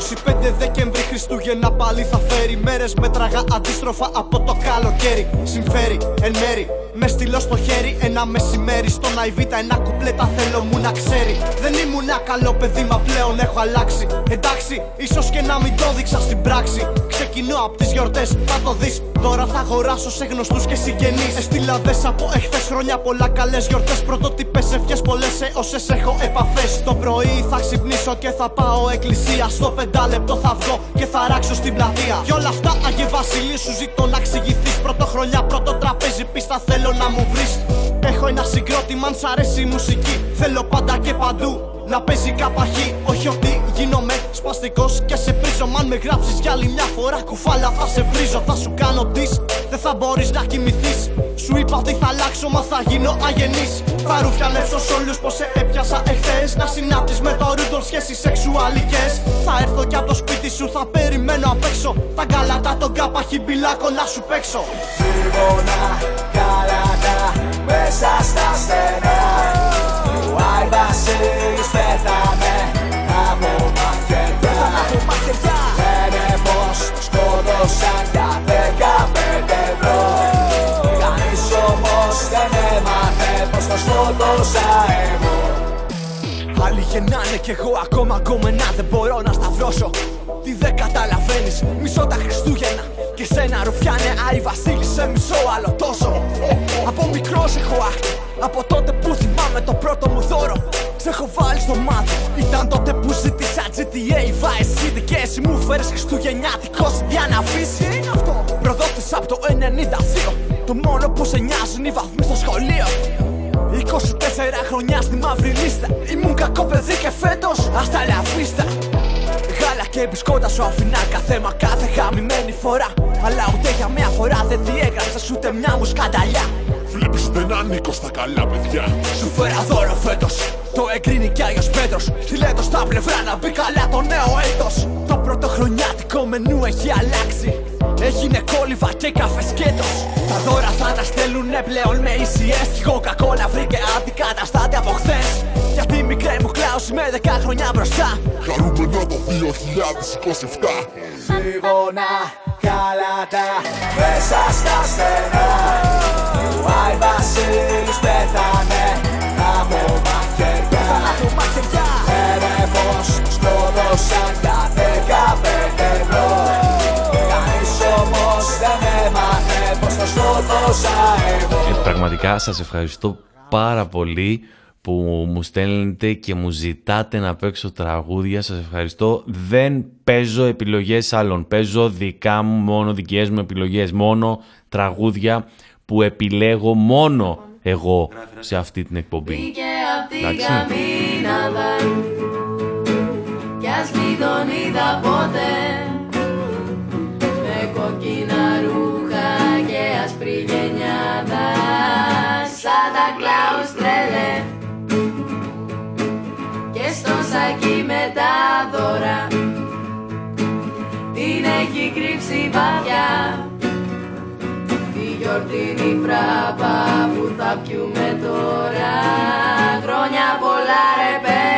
25 Δεκέμβρη Χριστούγεννα πάλι θα φέρει. Μέρες μέτραγα αντίστροφα από το καλοκαίρι. Συμφέρει εν μέρη με στυλό στο χέρι. Ένα μεσημέρι στον Αϊβίτα Ένα κουπλέτα θέλω μου να ξέρει. Δεν ήμουν καλό παιδί μα πλέον έχω αλλάξει. Εντάξει ίσως και να μην το δείξα στην πράξη. Ξεκινώ από τις γιορτές θα το δεις. Δώρα θα αγοράσω σε γνωστούς και συγγενείς. Έστειλα δες από εχθές χρόνια πολλά καλές γιορτές. Πρωτότυπες ευχές πολλές σε όσες έχω επαφές. Το πρωί θα ξυπνήσω και θα πάω εκκλησία Στο πεντάλεπτο θα βγω και θα ράξω στην πλατεία. Κι όλα αυτά Αγίε Βασιλείου σου ζητώ να εξηγηθείς. Πρωτοχρονιά πρώτο τραπέζι πίστα θέλω να μου βρεις. Έχω ένα συγκρότημα αν σ' αρέσει η μουσική. Θέλω πάντα και παντού να παίζει καπαχή Όχι ότι γίνομαι σπαστικός. Και σε πρίζω Μ' αν με γράψεις για άλλη μια φορά κουφάλα θα σε βρίζω. Θα σου κάνω τις, δεν θα μπορείς να κοιμηθείς. Σου είπα ότι θα αλλάξω μα θα γίνω αγενής. Θα ρουφιανεύσω σ' όλους πως σε έπιασα εχθές. Να συνάπτεις με το Ρούντολ σχέσεις σεξουαλικές. Θα έρθω κι από το σπίτι σου θα περιμένω απ' έξω. Τα γκάλατα τον κάπαχη μπιλάκο να σου παίξω. Τρίγωνα, καλάτα, μέσα στα στενά. Ο Άι Βασίλης πέθανε από μαχαιριά Λένε πως σκότωσαν για δεκαπέντε ευρώ Κανείς όμως δεν έμαθε πως το σκότωσα εγώ Άλλοι γεννάνε κι εγώ ακόμα γκόμενα δεν μπορώ να σταυρώσω. Τι δεν καταλαβαίνεις, μισώ τα Χριστούγεννα Και σένα ρουφιάνε Άι Βασίλη σε μισό άλλο τόσο. Από μικρός έχω άχτη Από τότε που θυμάμαι το πρώτο μου δώρο. Σε έχω βάλει στο μάτι Ήταν τότε που ζήτησα GTA Vice City Και εσύ μου φέρες Χριστουγεννιάτικος για να αφήσεις. Τι είναι αυτό; Προδότης από το 92 Το μόνο που σε νοιάζουν οι βαθμοί στο σχολείο. 24 χρόνια στη μαύρη λίστα Ήμουν κακό παιδί και φέτος Άστα λαβίστα Γάλα και μπισκότα σου αφήνα καθέμα κάθε χαμημένη φορά. Αλλά ούτε για μια φορά δεν διέγραψες ούτε μια μου σκανταλιά. Βλέπεις δεν ανήκω στα καλά παιδιά. Σου φέρα δώρο φέτος. Το εγκρίνει κι Άγιος Πέτρος. Στείλε το στα πλευρά να μπει καλά το νέο έτος. Το πρωτοχρονιάτικο μενού έχει αλλάξει. Έγινε κόλληβα και καφέ σκέτος. Τα δώρα θα τα στέλνουνε πλέον με ECS Κι εγώ κακόλα βρήκε αντικαταστάτη από χθες Γιατί η μικρή μου κλάωση με 10 χρόνια μπροστά. Χαρούμενα το 2027 Τρίγωνα, καλάτα, μέσα στα στενά. Ο Άι Βασίλης πέθανε από μαχαιριά. Λένε πως σκότωσαν για δεκαπέντε ευρώ Κανείς όμως δεν έμαθε Πραγματικά σας ευχαριστώ πάρα πολύ που μου στέλνετε και μου ζητάτε να παίξω τραγούδια. Σας ευχαριστώ. Δεν παίζω επιλογές άλλων. Παίζω δικά μου, μόνο δικές μου επιλογές. Μόνο τραγούδια που επιλέγω μόνο εγώ σε αυτή την εκπομπή. Βγήκε απ' την Εντάξει. καμίναδα Κι ας μην τον είδα ποτέ Με κοκκίνα ρούχα και άσπρη γενιάδα Σαν τα κλάους σακί με τα δώρα. Την έχει κρύψει βαθιά. Τη γιορτινή φράπα που θα πιούμε τώρα. Χρόνια πολλά ρε παιδιά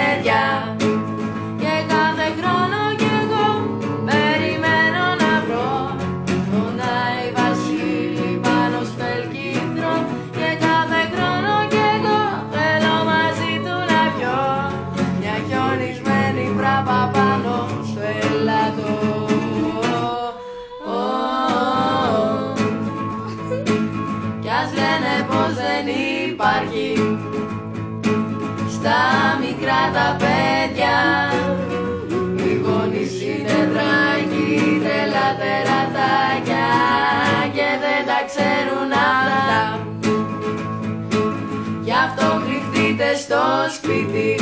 στο σπίτι.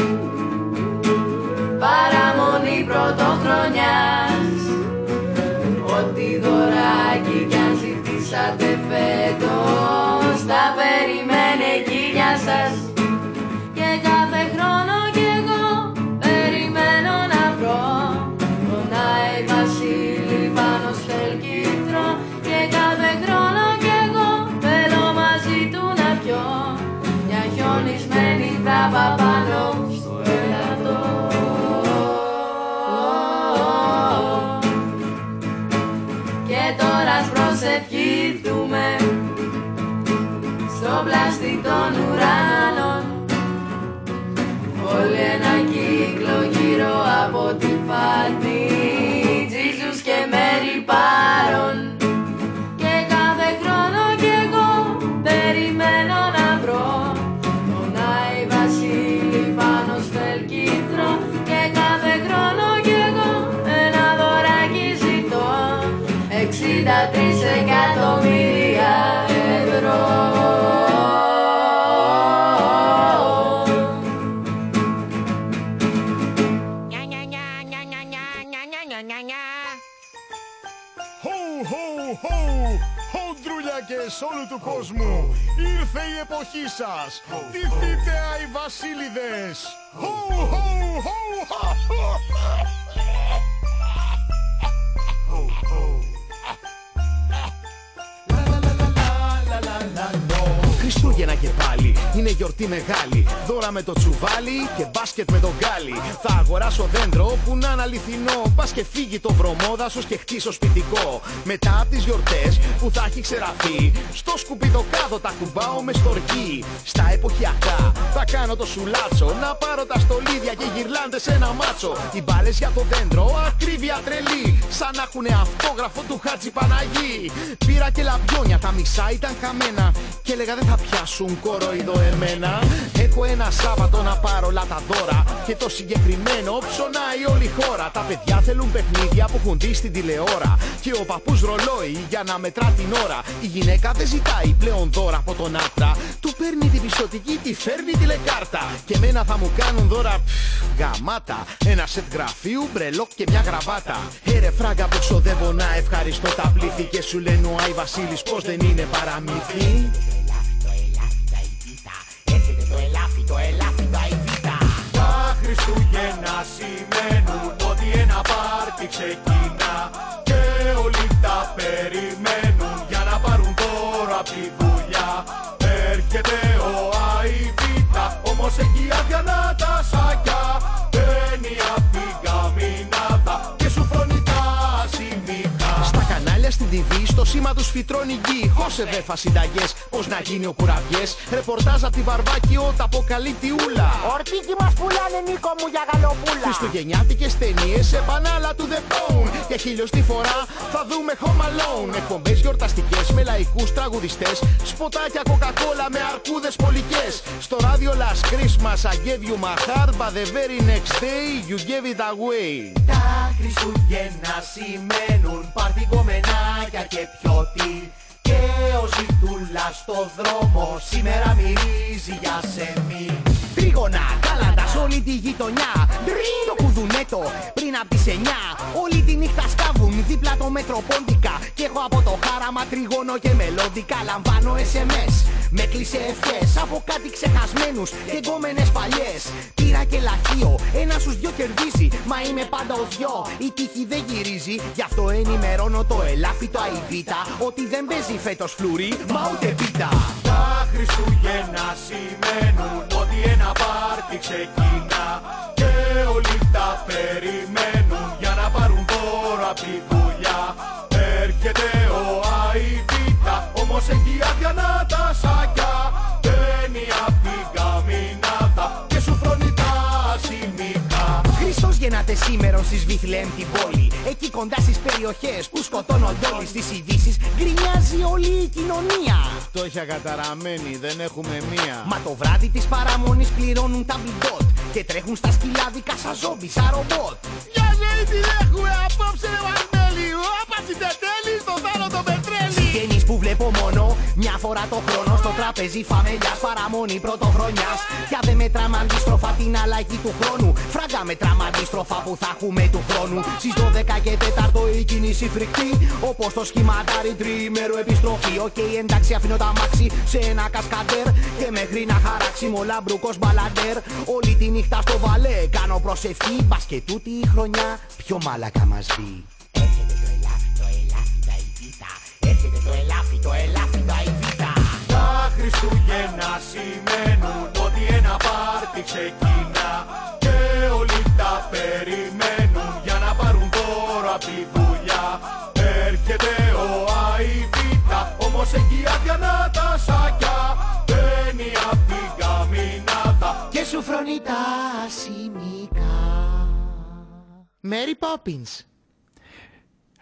Παραμονή πρωτοχρονιάς. Ό,τι δωράκι κι αν ζητήσατε φέτος Τα περιμένει εκεί για σας ba ba. Ήρθε η εποχή σας. Ντυθείτε αοι βασίλειδες. Χω, χω, χω, χα, χω. Χριστούγεννα και πάλι, είναι γιορτή μεγάλη. Δώρα με το τσουβάλι και μπάσκετ με τον γκάλι. Θα αγοράσω δέντρο που να είναι αληθινό. Πας και φύγει το βρωμόδασο και χτίσω σπιτικό. Μετά από τις γιορτές που θα έχει ξεραθεί, στο σκουπιδοκάδο τα κουμπάω με στοργή. Στα εποχιακά θα κάνω το σουλάτσο. Να πάρω τα στολίδια και γυρλάντες σε ένα μάτσο. Οι μπάλες για το δέντρο, ακρίβεια τρελή. Σαν να έχουν αυτόγραφο του Χάτζη Παναγί. Πήρα και λαμπιόνια, τα μισά ήταν χαμένα. Και έλεγα δεν θα πιάσουν κοροϊδό εμένα. Έχω ένα Σάββατο να πάρω όλα τα δώρα. Και το συγκεκριμένο ψωνάει όλη η χώρα. Τα παιδιά θέλουν παιχνίδια που έχουν δει στην τηλεόρα. Και ο παππούς ρολόι για να μετρά την ώρα. Η γυναίκα δεν ζητάει πλέον δώρα από τον άντρα. Του παίρνει την πιστοτική, τη φέρνει τηλεκάρτα. Και μένα θα μου κάνουν δώρα πφ, γαμάτα. Ένα σετ γραφείου, μπρελόκ και μια γραβάτα. Έρε φράγκα που ξοδεύω να ευχαριστώ τα πλήθη. Και σου λένε ο Άι Βασίλης πως δεν είναι παραμύθι. Χριστούγεννα σημαίνουν ότι ένα πάρτι ξεκινά Και όλοι τα περιμένουν για να πάρουν δώρο απ' τη δουλειά. Έρχεται ο Αϊβίτα, όμως έχει αδιανά τα TV, στο σήμα μα τους φυτρώνει γη. Χώσε βέφα συνταγέ, πώς να γίνει ο κουραμπιέ. Ρεπορτάζ απ' τη Βαρβάκιο, τα αποκαλύπτει ούλα. Ορτίκι μας πουλάνε Νίκο μου για γαλοπούλα. Χριστουγεννιάτικες ταινίες σε πανάλα του The Bone Και χιλιοστή φορά θα δούμε Home Alone. Εκπομπές γιορταστικές με λαϊκούς τραγουδιστές. Σποτάκια Coca-Cola με αρκούδες πολικές. Στο ράδιο Last Christmas I gave you my heart But the very next day you gave it away. Τα Χριστούγεννα σημαίνουν πάρτι κομμενάκια και πιώτη Και ο ζητούλας στο δρόμο σήμερα μυρίζει για σεμί Τρίγωνα, κάλαντα σ' όλη τη γειτονιά. Ντριν το κουδουνέτο πριν απ' τις 9 Όλη τη νύχτα σκάβουν δίπλα το μετροπόντικα Κι έχω από το χάραμα τριγώνω και μελώδικα Λαμβάνω SMS. Με κλείσε ευχές Από κάτι ξεχασμένους και γκόμενες παλιές. Πήρα και λαχείο, ένα στους δυο κερδίζει. Μα είμαι πάντα ο δυο, η τύχη δεν γυρίζει. Γι' αυτό ενημερώνω το ελάφι το αϊβίτα. Ότι δεν παίζει φέτος φλουρί, μα ούτε πίτα Τα Χριστούγεννα σημαίνουν ότι ένα πάρτι ξεκινά Και όλοι τα περιμένουν για να πάρουν δώρο απ' τη δουλειά. Έρχεται ο Αϊβίτα, όμως έχει άδεια να τα σακιά Χριστός γεννάται σήμερα στις Βιθλέμ την πόλη Εκεί κοντά στις περιοχές που σκοτώνονται όλοι στις ειδήσεις Γκρινιάζει όλη η κοινωνία Φτώχεια καταραμένη, δεν έχουμε μία. Μα το βράδυ της παραμονής πληρώνουν τα μπιντότ Και τρέχουν στα σκυλάδικα σαν ζόμπι, σαν ρομπότ Για ζωή την έχουμε απόψε ρε Μαρμέλη. Όπα βλέπω μόνο. Μια φορά το χρόνο Στο τραπέζι φαμελιάς παραμονή πρωτοχρονιάς. Πια δεν μετράμε αντίστροφα την αλλαγή του χρόνου. Φράγκα μετράμε αντίστροφα που θα έχουμε του χρόνου. Στις 12 και 4 η κίνηση φρικτή. Όπως το σχηματάρι τριήμερο επιστροφή. Οκ εντάξει αφήνω τ' αμάξι σε ένα κασκαντέρ. Και μέχρι να χαράξει μολά μπρούκος μπαλαντέρ. Όλη τη νύχτα στο βαλέ κάνω προσευχή. Μπας και τούτη η χρονιά πιο μαλακά μας δει Έρχεται το ελάφι, το ελάφι, τα ειδίτα Τα Χριστούγεννα σημαίνουν ότι ένα πάρτι ξεκινά Και όλοι τα περιμένουν για να πάρουν δώρο απ' τη δουλειά. Έρχεται ο Αϊβίτα, όμως έχει άδεια να τα σακιά. Μπαίνει απ' την καμινάδα Και σου φρονεί τα σημικά. Mary Poppins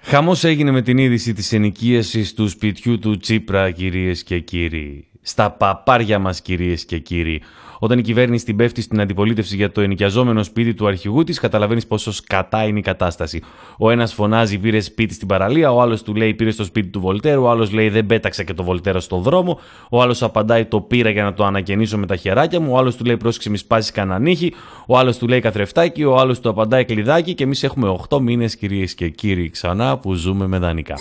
Χαμός έγινε με την είδηση της ενοικίασης του σπιτιού του Τσίπρα, κυρίες και κύριοι. Στα παπάρια μας, κυρίες και κύριοι. Όταν η κυβέρνηση την πέφτει στην αντιπολίτευση για το ενοικιαζόμενο σπίτι του αρχηγού της, καταλαβαίνεις πόσο σκατά είναι η κατάσταση. Ο ένας φωνάζει πήρε σπίτι στην παραλία, ο άλλος του λέει πήρε στο σπίτι του Βολτέρου, ο άλλος λέει δεν πέταξε και το Βολτέρο στον δρόμο, ο άλλος απαντάει το πήρα για να το ανακαινήσω με τα χεράκια μου, ο άλλος του λέει πρόσεξε μη σπάσεις κανένα νύχη, ο άλλος του λέει καθρεφτάκι, ο άλλος του απαντάει κλειδάκι και εμείς έχουμε 8 μήνες κυρίες και κύριοι ξανά που ζούμε με δανεικά.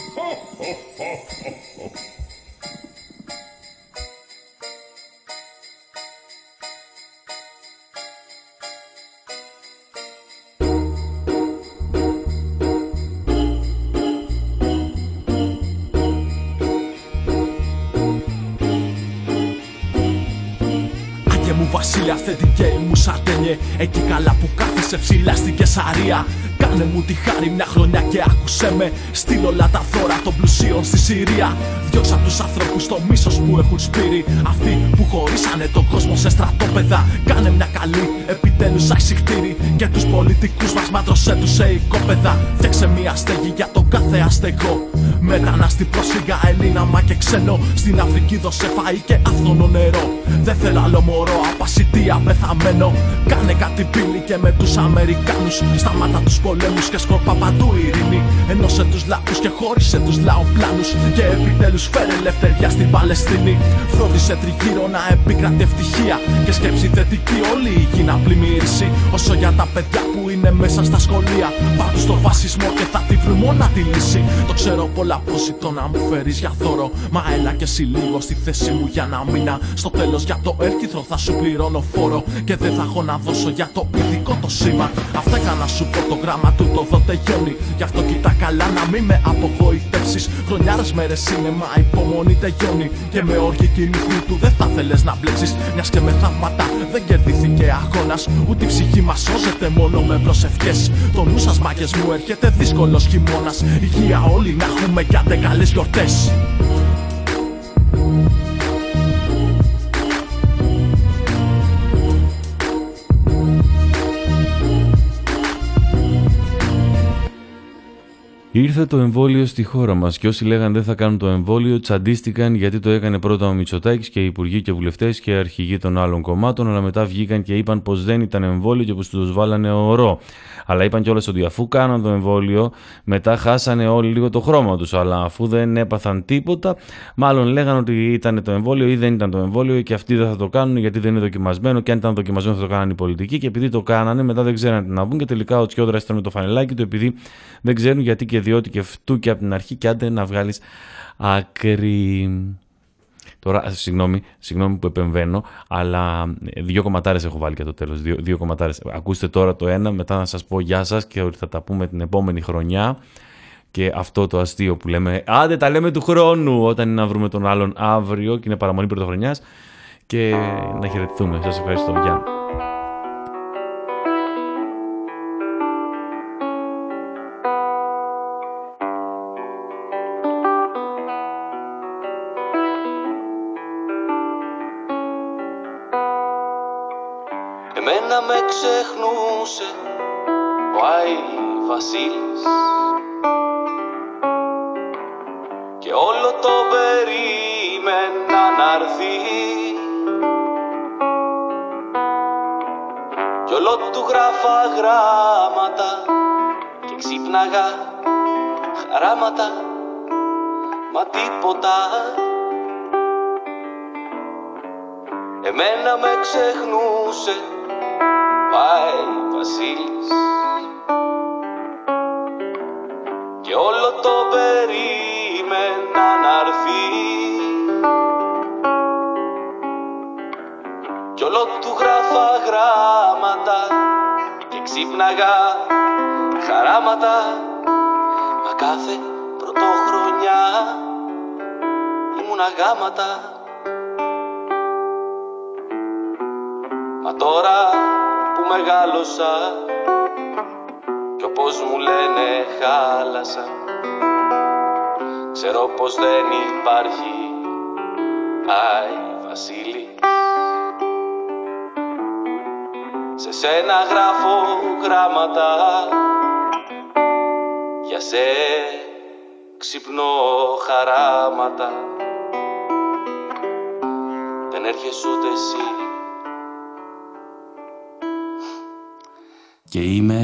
Μου βασίλεια θετικέ μου σατένιε Εκεί καλά που κάθεσαι ψηλά στην Κεσαρία Κάνε μου τη χάρη μια χρονιά και άκουσέ με. Στείλ όλα τα δώρα των πλουσίων στη Συρία. Διώξα τους ανθρώπους στο μίσος που έχουν σπείρει. Αυτοί που χωρίσανε τον κόσμο σε στρατόπεδα. Κάνε μια καλή επιτέλους αϊσυχτήρη Και τους πολιτικούς μας μάτρωσέ τους σε οικόπεδα. Φτιάξε μια στέγη για τον κάθε αστεγό. Μετανάστη πρόσφυγα Ελλήνα μα και ξένο. Στην Αφρική δώσε φαΐ και αυθονό νερό. Δεν θέλω άλλο μωρό απασιτία πεθαμένο. Κάνε κάτι πύλη και με τους Αμερικάνους. Σταμάτα τους πολέμους και σκορπά παντού ειρήνη. Ενώσε τους λαούς και χώρισε τους λαοπλάνους Και επιτέλους φέρε ελευθερία στην Παλαιστίνη. Φρόντισε τριγύρω να επικρατεί ευτυχία Και σκέψη θετική όλη η γη να πλημμύρισει Όσο για τα παιδιά που είναι μέσα στα σχολεία Πάντως στο φασισμό και θα τη βρουν μόνα τη λύση Το ξέρω πολλά πως ζητώ να μου φέρεις για δώρο Μα έλα και εσύ λίγο στη θέση μου για να μήνα Στο τέλος για το έρκυθρο θα σου πληρώνω φόρο Και δεν θα έχω να δώσω για το ειδικό το σήμα. Αυτά έκανα σου πω το γράμμα άμα τούτο εδώ τελειώνει. Γι' αυτό κοίτα καλά να μην με απογοητεύσεις. Χρονιάρες μέρες σίνεμα, υπομονή τελειώνει. Και με όργη νύχτη του δεν θα θέλει να μπλέξεις. Μιας και με θαύματα δεν κερδίθηκε αγώνας. Ούτε η ψυχή μας σώζεται μόνο με προσευχές. Το νου σας μάκε μου έρχεται δύσκολος χειμώνας. Υγεία όλοι να έχουμε κι άντε καλές γιορτές. Ήρθε το εμβόλιο στη χώρα μας και όσοι λέγανε δεν θα κάνουν το εμβόλιο τσαντίστηκαν γιατί το έκανε πρώτα ο Μητσοτάκης και οι υπουργοί και βουλευτές και αρχηγοί των άλλων κομμάτων, αλλά μετά βγήκαν και είπαν πως δεν ήταν εμβόλιο και πως τους βάλανε ορό. Αλλά είπαν κιόλας ότι αφού κάναν το εμβόλιο, μετά χάσανε όλοι λίγο το χρώμα τους. Αλλά αφού δεν έπαθαν τίποτα, μάλλον λέγανε ότι ήταν το εμβόλιο ή δεν ήταν το εμβόλιο και αυτοί δεν θα το κάνουν γιατί δεν είναι δοκιμασμένο. Και αν ήταν δοκιμασμένο θα το κάνανε οι πολιτικοί. Και επειδή το κάνανε, μετά δεν ξέραν τι να βγουν και τελικά ο Τσιόδρας ήταν με το φανελάκι του επειδή δεν ξέρουν γιατί και διότι και αυτού και από την αρχή και άντε να βγάλεις άκρη. Τώρα, συγγνώμη, συγγνώμη που επεμβαίνω, αλλά δύο κομματάρες έχω βάλει για το τέλος. Δύο, δύο κομματάρες. Ακούστε τώρα το ένα, μετά να σας πω γεια σας και ότι θα τα πούμε την επόμενη χρονιά. Και αυτό το αστείο που λέμε, άντε τα λέμε του χρόνου, όταν είναι να βρούμε τον άλλον αύριο και είναι παραμονή πρωτοχρονιάς. Και να χαιρετηθούμε. Σας ευχαριστώ. Γεια. Βασίλης. Και όλο το περίμενα να έρθει. Κι όλο του γράφα γράμματα Και ξύπναγα χαράματα Μα τίποτα. Εμένα με ξεχνούσε Πάει Βασίλης όλο το περίμενα να έρθει. Κι όλο του γράφα γράμματα Και ξύπναγα χαράματα Μα κάθε πρωτοχρονιά ήμουν αγάματα. Μα τώρα που μεγάλωσα κι όπως μου λένε χάλασα Ξέρω πως δεν υπάρχει Άι Βασίλη. Σε σένα γράφω γράμματα. Για σε ξυπνώ χαράματα. Δεν έρχεσαι ούτε εσύ. Και είμαι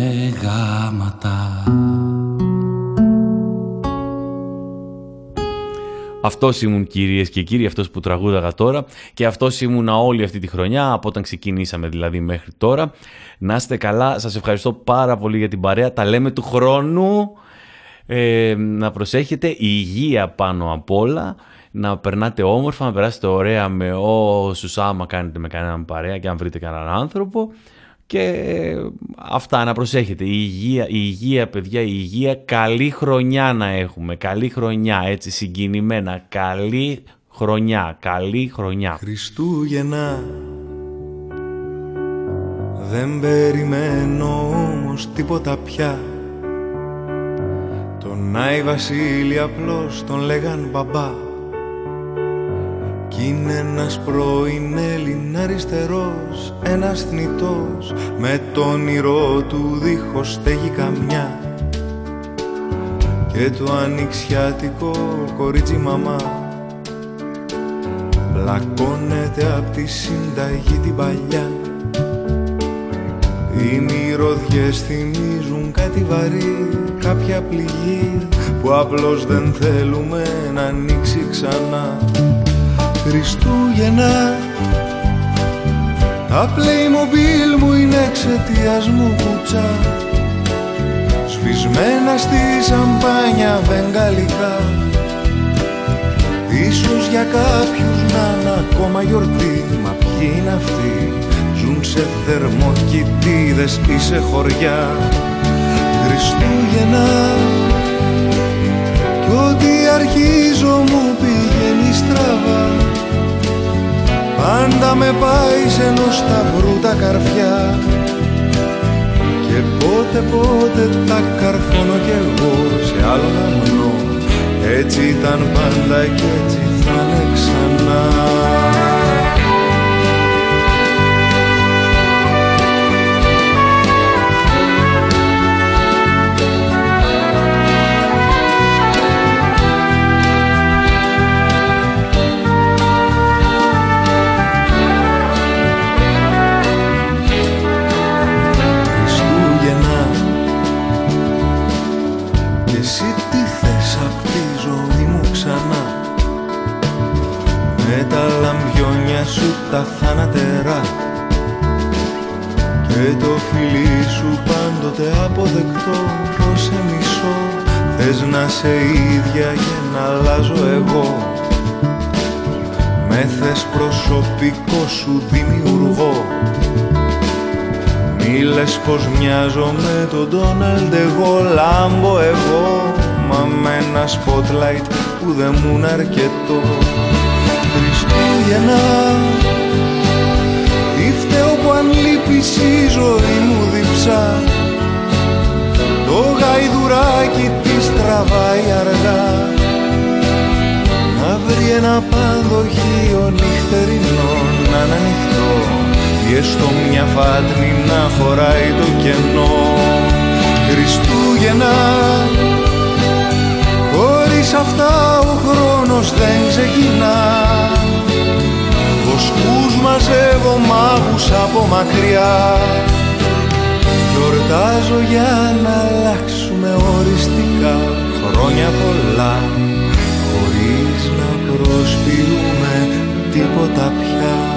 Αυτός ήμουν κυρίες και κύριοι, αυτός που τραγούδαγα τώρα και αυτός ήμουν όλη αυτή τη χρονιά, από όταν ξεκινήσαμε δηλαδή μέχρι τώρα. Να είστε καλά, σας ευχαριστώ πάρα πολύ για την παρέα, τα λέμε του χρόνου. Ε, να προσέχετε η υγεία πάνω απ' όλα, να περνάτε όμορφα, να περάσετε ωραία με όσους άμα κάνετε με κανέναν παρέα και αν βρείτε κανέναν άνθρωπο. Και αυτά να προσέχετε. Η υγεία, η υγεία, παιδιά, η υγεία. Καλή χρονιά να έχουμε. Καλή χρονιά, έτσι συγκινημένα. Καλή χρονιά, καλή χρονιά. Χριστούγεννα Δεν περιμένω όμως τίποτα πια Τον Άι Βασίλη απλώς τον λέγαν μπαμπά Κι είναι ένας πρώην Έλλην αριστερός Ένας θνητός. Με το όνειρό του δίχως στέγη καμιά. Και το ανοιξιάτικο κορίτσι μαμά. Πλακώνεται απ' τη συνταγή την παλιά. Οι μυρωδιές θυμίζουν κάτι βαρύ Κάποια πληγή που απλώς δεν θέλουμε να ανοίξει ξανά Χριστούγεννα. Τα Playmobil μου είναι εξαιτίας μου κουτσά. Σβησμένα στη σαμπάνια βεγγαλικά. Ίσως για κάποιους να είναι ακόμα γιορτή. Μα ποιοι είναι αυτοί; Ζουν σε θερμοκοιτίδες ή σε χωριά. Χριστούγεννα. Κι ό,τι αρχίζω μου πηγαίνει στραβά. Πάντα με πάει σε ενός σταυρού τα καρφιά. Και πότε πότε τα καρφώνω κι εγώ σε άλλο γαμνό. Έτσι ήταν πάντα και έτσι θα είναι ξανά πως μοιάζω με τον Ντόναλντ. Εγώ λάμπω εγώ Μα με ένα spotlight που δεν μου είναι αρκετό. Χριστούγεννα Τι φταίω που αν λείπεις η ζωή μου διψά. Το γαϊδουράκι της τραβάει αργά. Να βρει ένα πανδοχείο νυχτερινό να είναι ανοιχτό ή έστω μια φάτνη να χωράει το κενό. Χριστούγεννα Χωρίς αυτά ο χρόνος δεν ξεκινά. Βοσκούς μαζεύω μάγους από μακριά. Γιορτάζω για να αλλάξουμε οριστικά Χρόνια πολλά. Χωρίς να προσποιούμε τίποτα πια